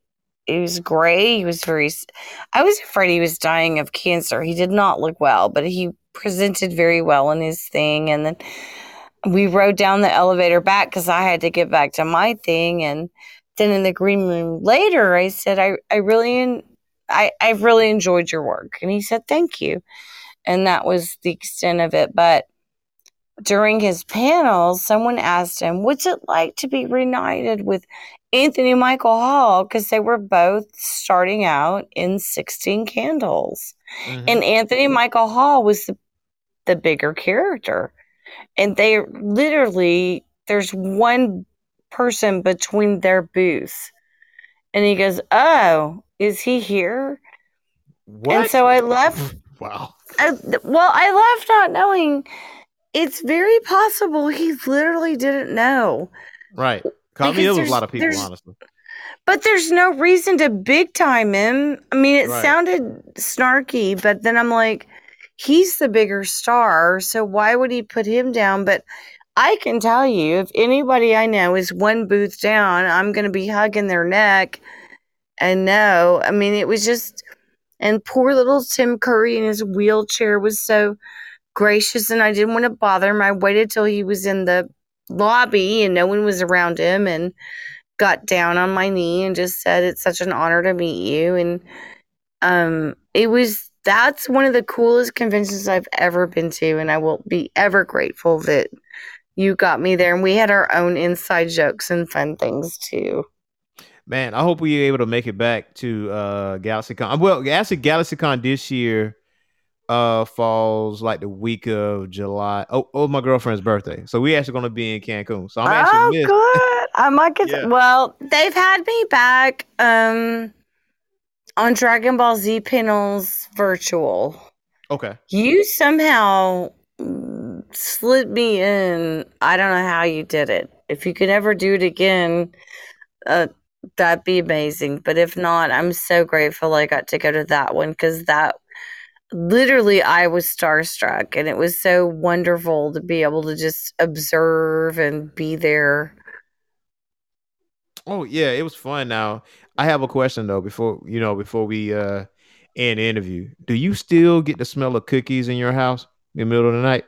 he was gray. He was very, I was afraid he was dying of cancer. He did not look well, but he presented very well in his thing. And then we rode down the elevator back because I had to get back to my thing. And then in the green room later, I said, I, I really, I, I've really enjoyed your work. And he said, thank you. And that was the extent of it. But during his panel, someone asked him, What's it like to be reunited with Anthony Michael Hall? Because they were both starting out in 16 Candles. Mhm. And Anthony Michael Hall was the, the bigger character. And they literally, there's one person between their booth. And he goes, Oh, is he here? what? And so I left wow. I, well, I left not knowing. It's very possible he literally didn't know. Right. I mean, Because it was a lot of people, honestly. But there's no reason to big time him. I mean, it Right. sounded snarky, but then I'm like, he's the bigger star, so why would he put him down? But I can tell you, if anybody I know is one booth down, I'm going to be hugging their neck. And no, I mean, it was just, and poor little Tim Curry in his wheelchair was so gracious, and I didn't want to bother him. I waited till he was in the lobby and no one was around him and got down on my knee and just said it's such an honor to meet you and um it was that's one of the coolest conventions I've ever been to and I will be ever grateful that you got me there and we had our own inside jokes and fun things too. Man, I hope we're able to make it back to uh GalaxyCon. Well, actually, GalaxyCon this year uh falls like the week of July. Oh, oh, my girlfriend's birthday. So we actually gonna be in Cancun. So I'm oh, actually missed. good. I might get Yeah. well, they've had me back um on Dragon Ball Z panels virtual. Okay. You somehow slid me in. I don't know how you did it. If you could ever do it again, uh, that'd be amazing. But if not, I'm so grateful I got to go to that one because that literally I was starstruck and it was so wonderful to be able to just observe and be there. Oh yeah, it was fun. Now I have a question though. Before you know, before we uh end the interview, do you still get the smell of cookies in your house in the middle of the night?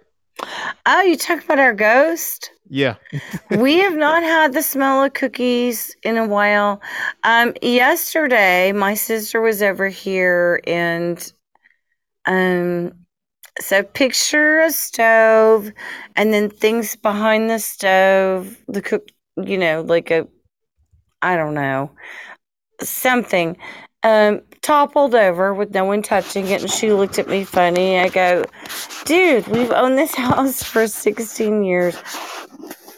Oh, you talk about our ghost? Yeah. we have not had the smell of cookies in a while. Um, yesterday, my sister was over here, and um, so picture a stove, and then things behind the stove, the cook, you know, like a, I don't know, something, um, toppled over with no one touching it, and she looked at me funny. I go, dude, we've owned this house for 16 years.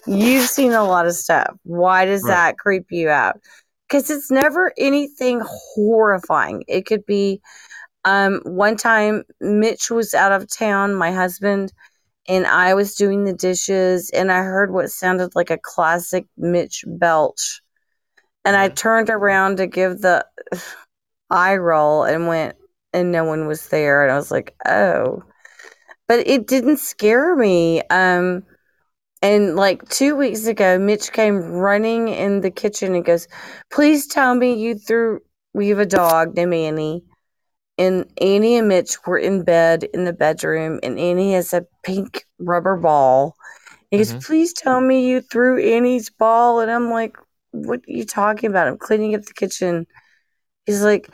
You've seen a lot of stuff. Why does Right. that creep you out? Because it's never anything horrifying. It could be um, one time Mitch was out of town, my husband, and I was doing the dishes, and I heard what sounded like a classic Mitch belch. And I turned around to give the eye roll and went, and no one was there. And I was like, oh. But it didn't scare me. Um, and like two weeks ago, Mitch came running in the kitchen and goes, Please tell me you threw. We have a dog named Annie. And Annie and Mitch were in bed in the bedroom, and Annie has a pink rubber ball. He goes, Mhm. Please tell me you threw Annie's ball. And I'm like, What are you talking about? I'm cleaning up the kitchen. He's like,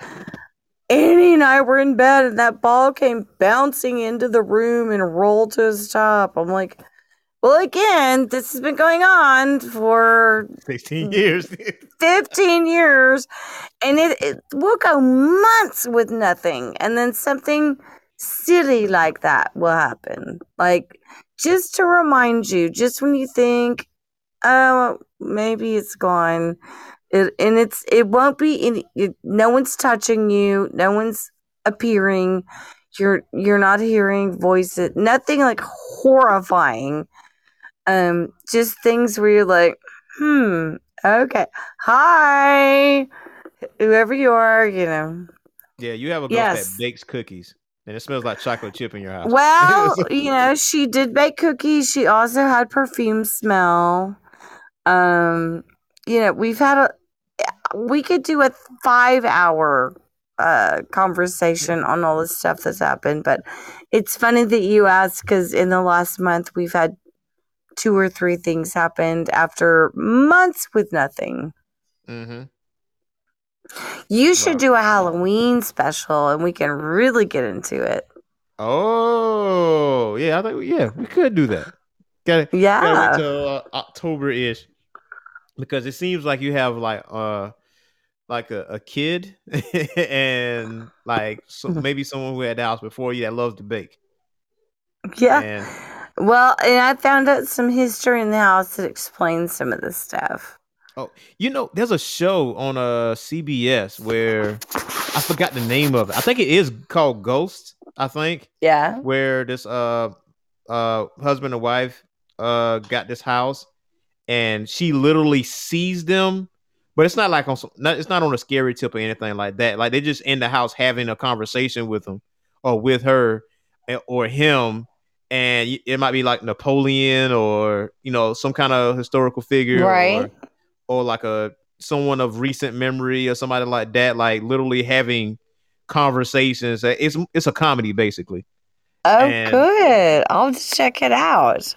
Annie and I were in bed, and that ball came bouncing into the room and rolled to his top. I'm like, well, again, this has been going on for 15 years. 15 years, and it, it will go months with nothing, and then something silly like that will happen. Like, just to remind you, just when you think, oh, maybe it's gone. It, and it's it won't be any, it, no one's touching you. No one's appearing. You're you're not hearing voices. Nothing like horrifying. Um just things where you're like hmm okay. Hi. Whoever you are you know. Yeah, you have a ghost Yes. that bakes cookies, and it smells like chocolate chip in your house. well you know she did bake cookies. She also had perfume smell um you know we've had a we could do a five hour uh conversation on all the stuff that's happened but it's funny that you asked because in the last month we've had two or three things happened after months with nothing mm-hmm. you should do a halloween special and we can really get into it Oh, yeah. I think yeah, we could do that. Got to yeah gotta wait till uh, October ish because it seems like you have like uh like a, a kid and like so maybe someone who had the house before you that loves to bake. yeah And Well, and I found out some history in the house that explains some of this stuff. Oh, you know, there's a show on uh CBS where I forgot the name of it. I think it is called Ghost. I think Yeah. where this uh uh husband and wife uh got this house and she literally sees them but it's not like on some, not, it's not on a scary tip or anything like that like they just in the house having a conversation with them or with her or him and it might be like napoleon or you know some kind of historical figure Right. or, or like a someone of recent memory or somebody like that like literally having conversations it's it's a comedy basically Oh, And- good. I'll just check it out.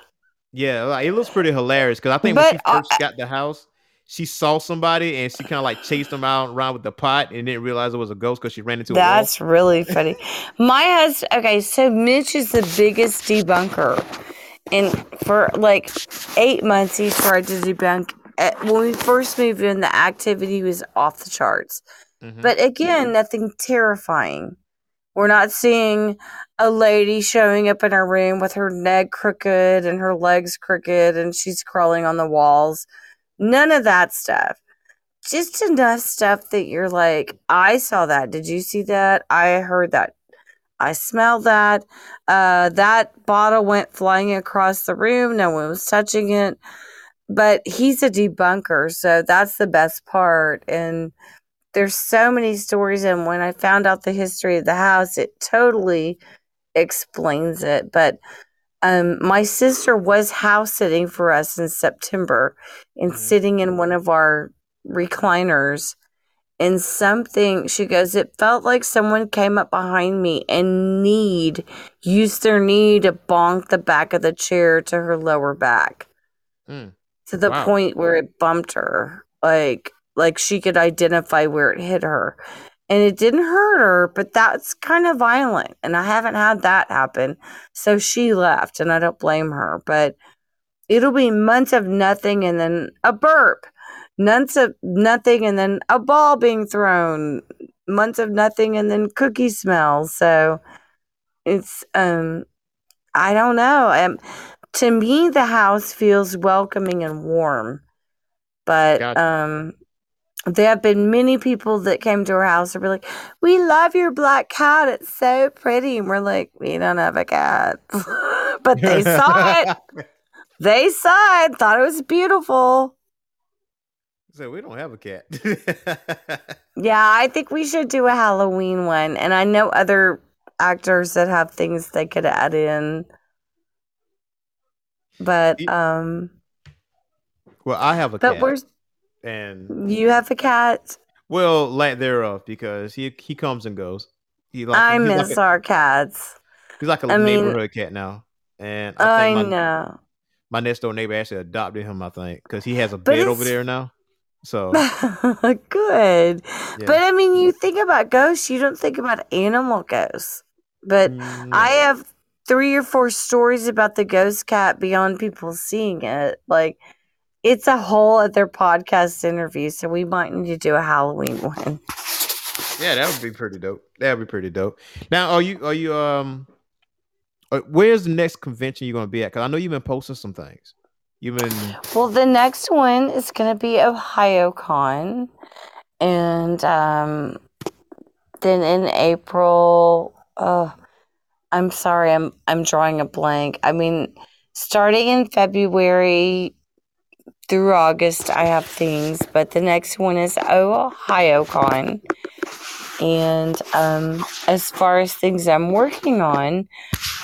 Yeah, like, it looks pretty hilarious because I think But, when she uh, first got the house, she saw somebody and she kind of like chased them out around with the pot and didn't realize it was a ghost because she ran into That's really funny. My husband, okay, so Mitch is the biggest debunker. And for like eight months, he tried to debunk. uh, When we first moved in, the activity was off the charts. Mhm. But again, nothing terrifying. We're not seeing a lady showing up in our room with her neck crooked and her legs crooked and she's crawling on the walls. None of that stuff. Just enough stuff that you're like, I saw that. Did you see that? I heard that. I smelled that. Uh, that bottle went flying across the room. No one was touching it. But he's a debunker, so that's the best part. And there's so many stories and when i found out the history of the house it totally explains it but um my sister was house sitting for us in september and Mhm. sitting in one of our recliners and something she goes it felt like someone came up behind me and need used their knee to bonk the back of the chair to her lower back Mm. to the Wow. point where it bumped her like like she could identify where it hit her. And it didn't hurt her but that's kind of violent and i haven't had that happen. So she left and i don't blame her but it'll be months of nothing and then a burp months of nothing and then a ball being thrown months of nothing and then cookie smells. So it's um i don't know. Um, to me the house feels welcoming and warm but Gotcha. um there have been many people that came to our house and were like, "We love your black cat. It's so pretty." And we're like, "We don't have a cat," but they saw it. They saw it, thought it was beautiful. So we don't have a cat. Yeah, I think we should do a Halloween one. And I know other actors that have things they could add in. But um well, I have a but cat, we're and you have a cat. well, lack thereof, because he he comes and goes. He like I miss like a, our cats. he's like a I mean- neighborhood cat now, and I, I my, know. my next door neighbor actually adopted him. I think because he has a But bed over there now. So Good. yeah. But I mean you think about ghosts, you don't think about animal ghosts. But Mm, I have three or four stories about the ghost cat beyond people seeing it. Like it's a whole other podcast interview, so we might need to do a Halloween one. Yeah, that would be pretty dope. That would be pretty dope. Now, are you are you um, uh, where's the next convention you're gonna be at? Because I know you've been posting some things. You've been Well, the next one is going to be OhioCon, and um, then in April, uh, I'm sorry, I'm I'm drawing a blank. I mean, starting in February through August, I have things, but the next one is OhioCon. And um, as far as things I'm working on,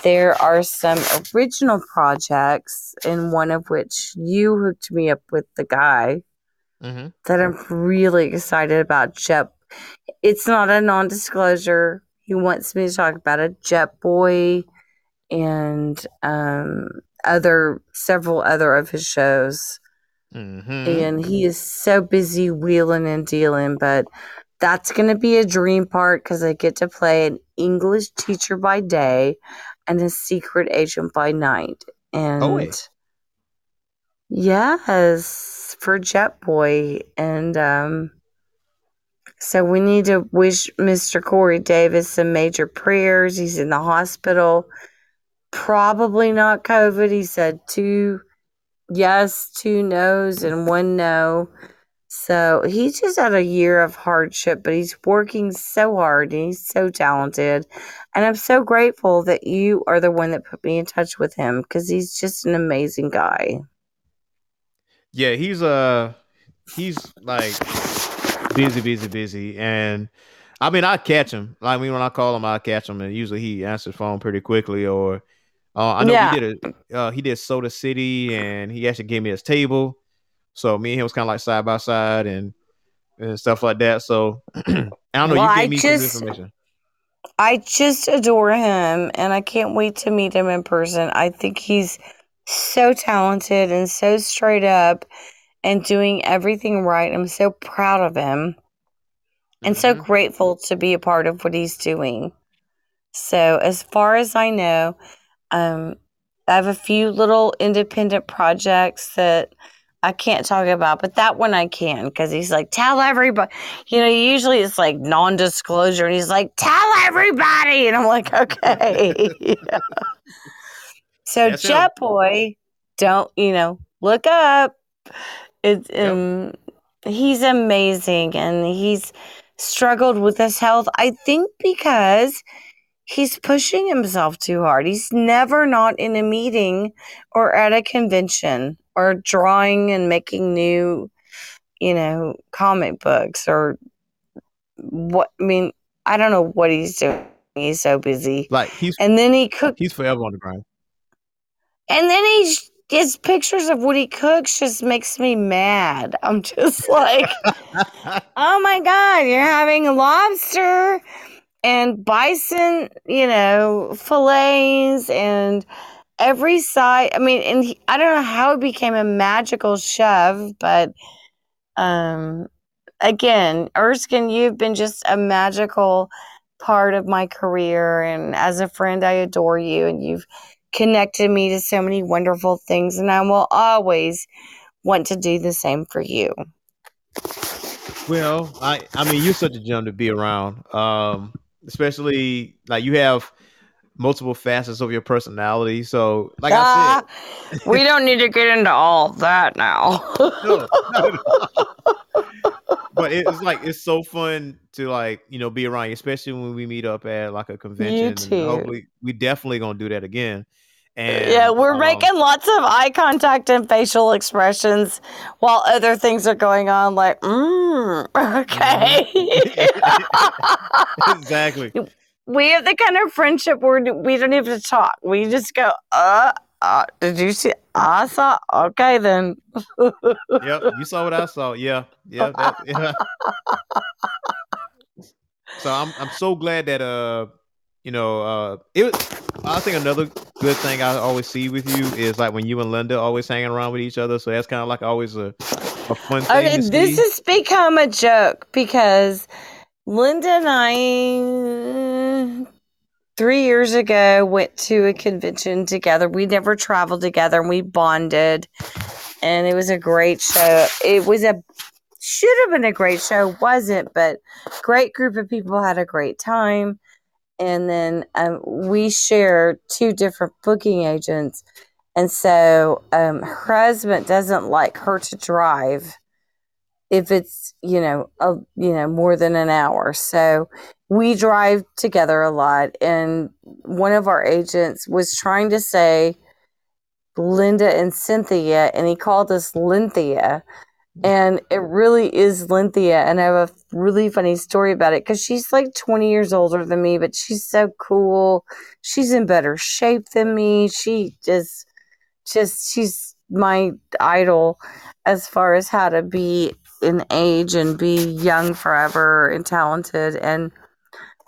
there are some original projects, and one of which you hooked me up with the guy Mhm. that I'm really excited about. Jet, it's not a non-disclosure. He wants me to talk about a Jet Boy and um, other several other of his shows Mhm. and he is so busy wheeling and dealing but that's going to be a dream part because i get to play an english teacher by day and a secret agent by night. And Oh, wait. yes for jet boy. And um so we need to wish mr corey davis some major prayers. He's in the hospital. Probably not covid. He said two yes, two no's, and one no. So he's just had a year of hardship, but he's working so hard and he's so talented. And I'm so grateful that you are the one that put me in touch with him because he's just an amazing guy. Yeah, he's uh he's like busy, busy, busy, and I mean I catch him. Like, I mean when I call him, I catch him, and usually he answers phone pretty quickly. Or uh, I know Yeah. he did a uh, he did Soda City, and he actually gave me his table. So me and him was kind of like side by side and and stuff like that. So I don't know. Well, you gave me just- some information. I just adore him and I can't wait to meet him in person. I think he's so talented and so straight up and doing everything right. I'm so proud of him and so Mhm. grateful to be a part of what he's doing. So, as far as I know, um, I have a few little independent projects that I can't talk about, but that one I can because he's like, tell everybody. You know, usually it's like non disclosure, and he's like, tell everybody. And I'm like, okay. Yeah. So, That's. Jet Boy, don't, you know, look up. It's, Yep. um, he's amazing and he's struggled with his health. I think because he's pushing himself too hard. He's never not in a meeting or at a convention or drawing and making new, you know, comic books or what. I mean, I don't know what he's doing. He's so busy. Like he's And then he cooked, he's forever on the grind. and then he his pictures of what he cooks just makes me mad. I'm just like, oh my god, you're having lobster and bison, you know, fillets and every side. I mean, and he, I don't know how he became a magical chef, but um, again, Erskine, you've been just a magical part of my career, and as a friend, I adore you, and you've connected me to so many wonderful things, and I will always want to do the same for you. Well, I I mean, you're such a gem to be around. Um, especially like you have multiple facets of your personality. So, like Ah, I said, we don't need to get into all that now. no, not at but it's like it's so fun to like you know be around you, especially when we meet up at like a convention. hopefully, we definitely gonna do that again. And yeah, we're um, making lots of eye contact and facial expressions while other things are going on, like, mm, okay. exactly. we have the kind of friendship where we don't even talk. We just go, uh, uh did you see? I saw. Okay, then. Yep, you saw what I saw. Yeah, yeah. That, yeah. so I'm I'm so glad that uh you know uh it was, I think another good thing I always see with you is like when you and Linda always hanging around with each other. So that's kind of like always a a fun thing. Okay, this see. has become a joke because Linda and I, three years ago, went to a convention together. We never traveled together and we bonded, and it was a great show. It was a should have been a great show, wasn't, but great group of people had a great time. And then um, we share two different booking agents. And so um, her husband doesn't like her to drive if it's you know a, you know more than an hour. So we drive together a lot, and one of our agents was trying to say Linda and Cynthia, and he called us Lynthia. And it really is Lynthia. And I have a really funny story about it because she's like 20 years older than me, but she's so cool. She's in better shape than me. She just, just, she's my idol as far as how to be in age and be young forever and talented. And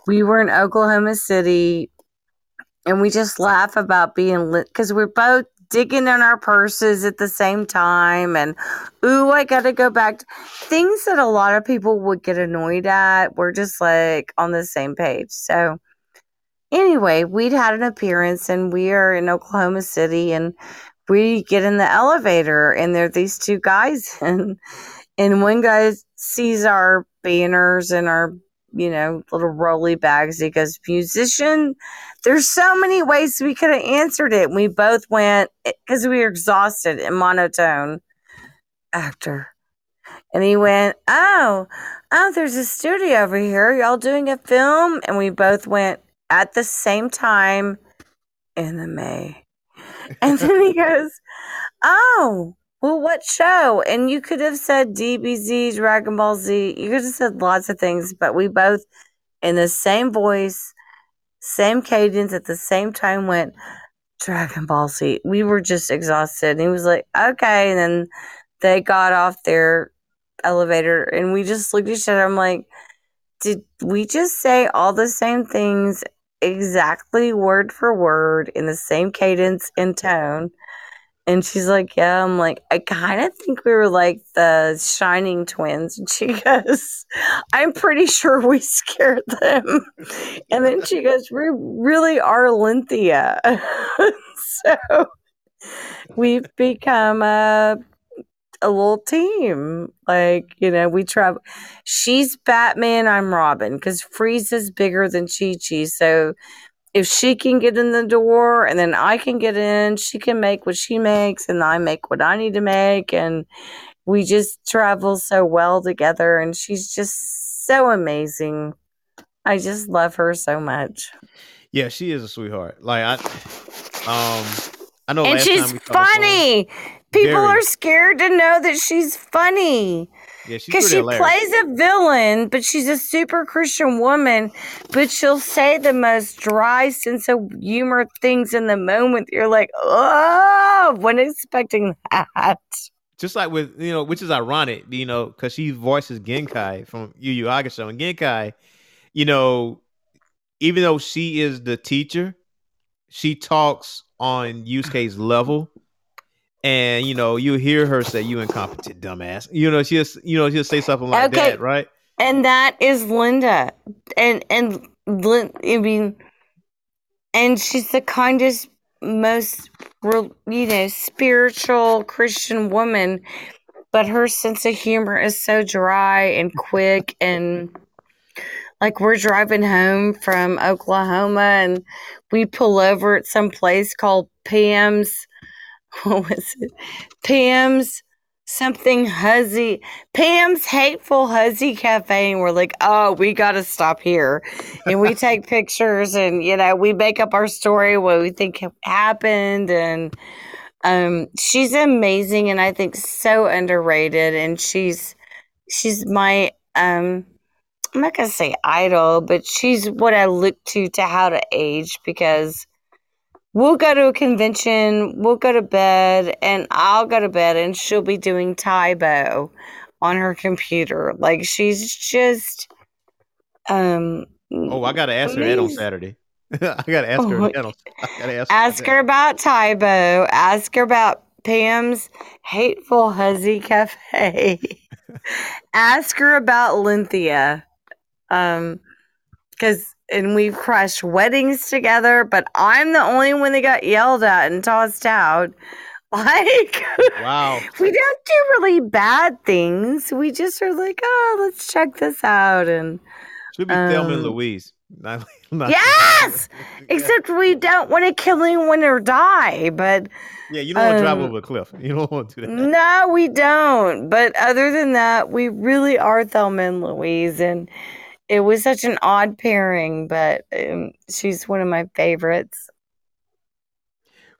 we were in Oklahoma City and we just laugh about being lit because we're both digging in our purses at the same time and ooh i gotta go back to things that a lot of people would get annoyed at we're just like on the same page. So anyway we'd had an appearance and we are in oklahoma city and we get in the elevator and there are these two guys and and one guy sees our banners and our you know little rolly bags he goes musician there's so many ways we could have answered it. And we both went eh, because we were exhausted and monotone actor. And he went, Oh, oh, there's a studio over here. Y'all doing a film? And we both went at the same time in the May. And then he goes, Oh, well, what show? And you could have said DBZ, Dragon Ball Z. You could have said lots of things, but we both, in the same voice, same cadence at the same time went Dragon Ball Z. We were just exhausted. And he was like, okay. And then they got off their elevator and we just looked at each other. I'm like, did we just say all the same things exactly word for word in the same cadence and tone? And she's like, Yeah. I'm like, I kind of think we were like the Shining twins. And she goes, I'm pretty sure we scared them. And then she goes, We really are Lynthia. so we've become a, a little team. Like, you know, we travel. She's Batman, I'm Robin, because Frieza's bigger than Chi Chi. So if she can get in the door and then I can get in, she can make what she makes and I make what I need to make. And we just travel so well together. And she's just so amazing. I just love her so much. Yeah, she is a sweetheart. Like I, um, I know. and last she's time we saw phone- funny. People Very. are scared to know that she's funny. Yeah, Because she hilarious. plays a villain, but she's a super Christian woman, but she'll say the most dry sense of humor things in the moment. You're like, oh, wasn't expecting that. just like with you know, which is ironic, you know, because she voices Genkai from Yu Yu Hakusho, and Genkai, you know, even though she is the teacher, she talks on Yusuke's level, and you know, you hear her say, "You incompetent dumbass," you know, she just you know she'll say something like Okay. that, right? And that is Linda. And, and, Lin, I mean, and she's the kindest, most, you know, spiritual Christian woman, but her sense of humor is so dry and quick and like we're driving home from Oklahoma and we pull over at some place called Pam's what was it? Pam's something huzzy Pam's hateful huzzy cafe and we're like, oh, we gotta stop here. And we take pictures and you know, we make up our story what we think happened and um she's amazing and I think so underrated and she's she's my um I'm not gonna say idol, but she's what I look to to how to age because we'll go to a convention, we'll go to bed, and I'll go to bed, and she'll be doing Tae Bo on her computer. Like she's just um. Oh, I gotta ask her that on. Saturday. I gotta ask her Oh, that on. I gotta ask, Ask her about Tae Bo. Ask her about Pam's hateful huzzy cafe. ask her about Lynthia. Um, because and we've crashed weddings together, but I'm the only one that got yelled at and tossed out. Like Wow. we don't do really bad things. We just are like, oh, let's check this out and Should be Thelma and Um, Louise. Not, not- yes, except we don't want to kill anyone or die. But Yeah, you don't want to drive um, over a cliff. You don't want to do that. no, we don't. But other than that, we really are Thelma and Louise, and it was such an odd pairing. But um, she's one of my favorites.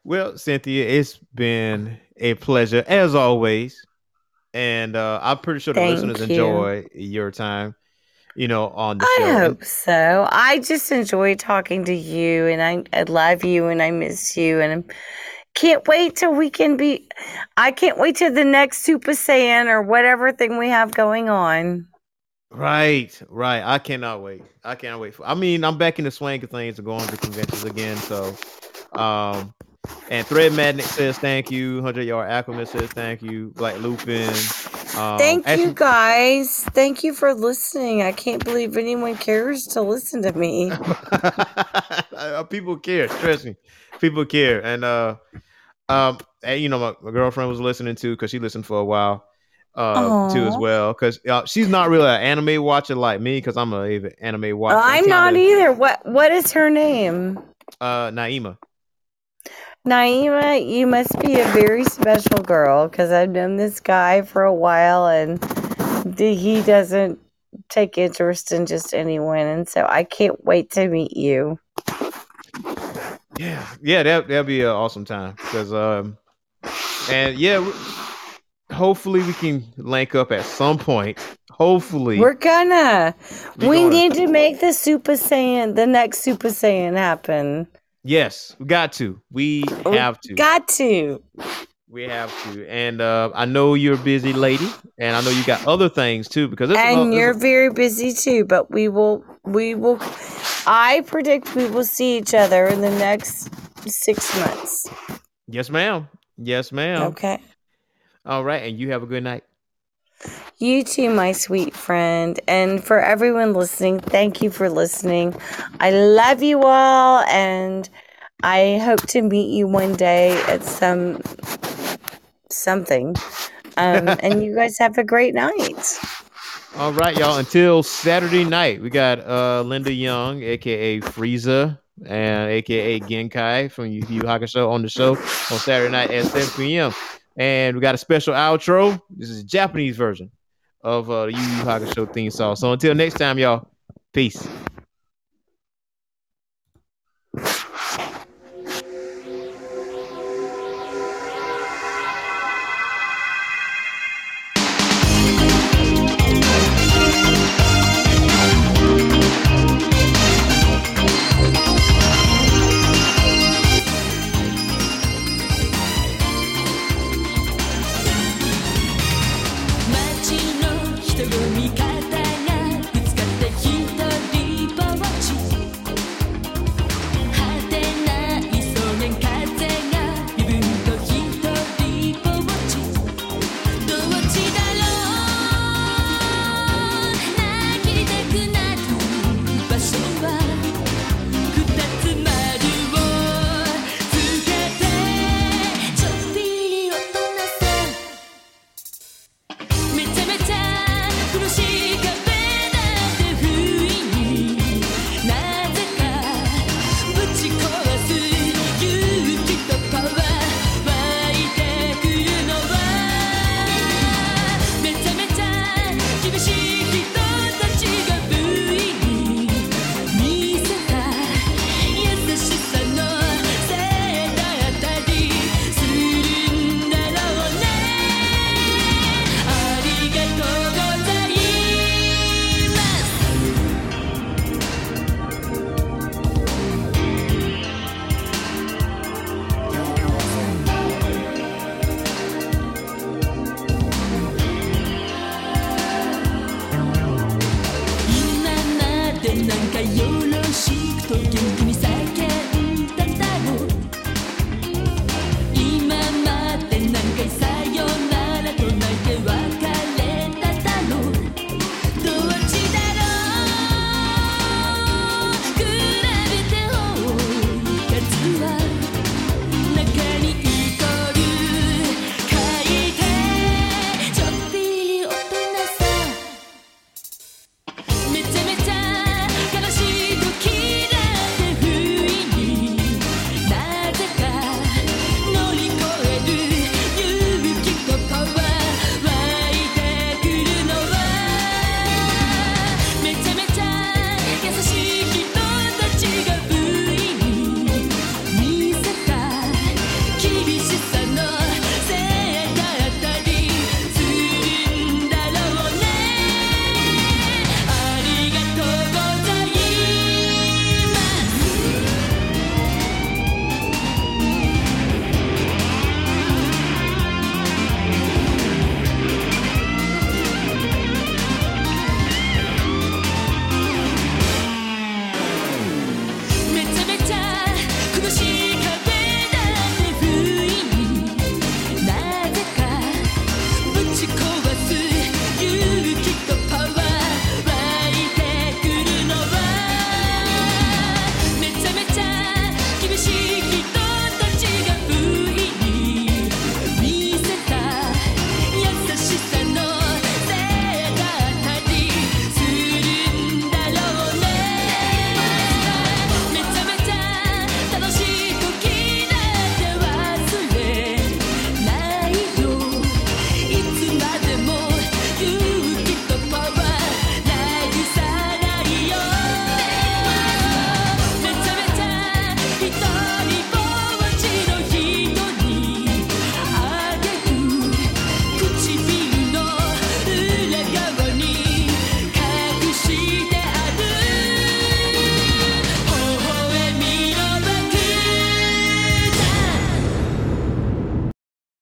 Well, Cynthia, it's been a pleasure as always, and uh, I'm pretty sure the Thank listeners you. enjoy your time. You know, on the I show. hope so. I just enjoy talking to you, and I, I love you, and I miss you, and I can't wait till we can be. I can't wait till the next Super Saiyan or whatever thing we have going on. Right, right. I cannot wait. I can't wait. For, I mean, I'm back in the swing of things and going to conventions again. So, um, and Thread Magnet says thank you. Hundred Yard Aquaman says thank you. Black Lupin. Um, Thank you guys. Thank you for listening. I can't believe anyone cares to listen to me. Uh, people care trust me people care and uh um and, you know my, my girlfriend was listening to because she listened for a while uh too as well because uh, she's not really an anime watcher like me because i'm an anime watcher I'm not either. What What is her name? uh naima Naima, you must be a very special girl because I've known this guy for a while and he doesn't take interest in just anyone. And so I can't wait to meet you. yeah yeah that, that'll be an awesome time because um and yeah we- hopefully we can link up at some point hopefully We're gonna. We We gonna- need to make the Super Saiyan, the next Super Saiyan happen. yes we got to we have to Got to. We have to, and uh, I know you're a busy lady, and I know you got other things too. Because And a- you're very busy too, but we will, we will, I predict we will see each other in the next six months. yes, ma'am. Yes, ma'am. Okay. All right, and you have a good night. You too, my sweet friend. And for everyone listening, thank you for listening. I love you all, and I hope to meet you one day at some something. Um, and you guys have a great night. All right, y'all. Until Saturday night, we got uh, Linda Young, aka Frieza, and aka Genkai from Yu Yu Hakusho on the show on Saturday night at 7 p.m. And we got a special outro. This is a Japanese version of uh, the Yu Yu Hakusho theme song. So until next time, y'all. Peace.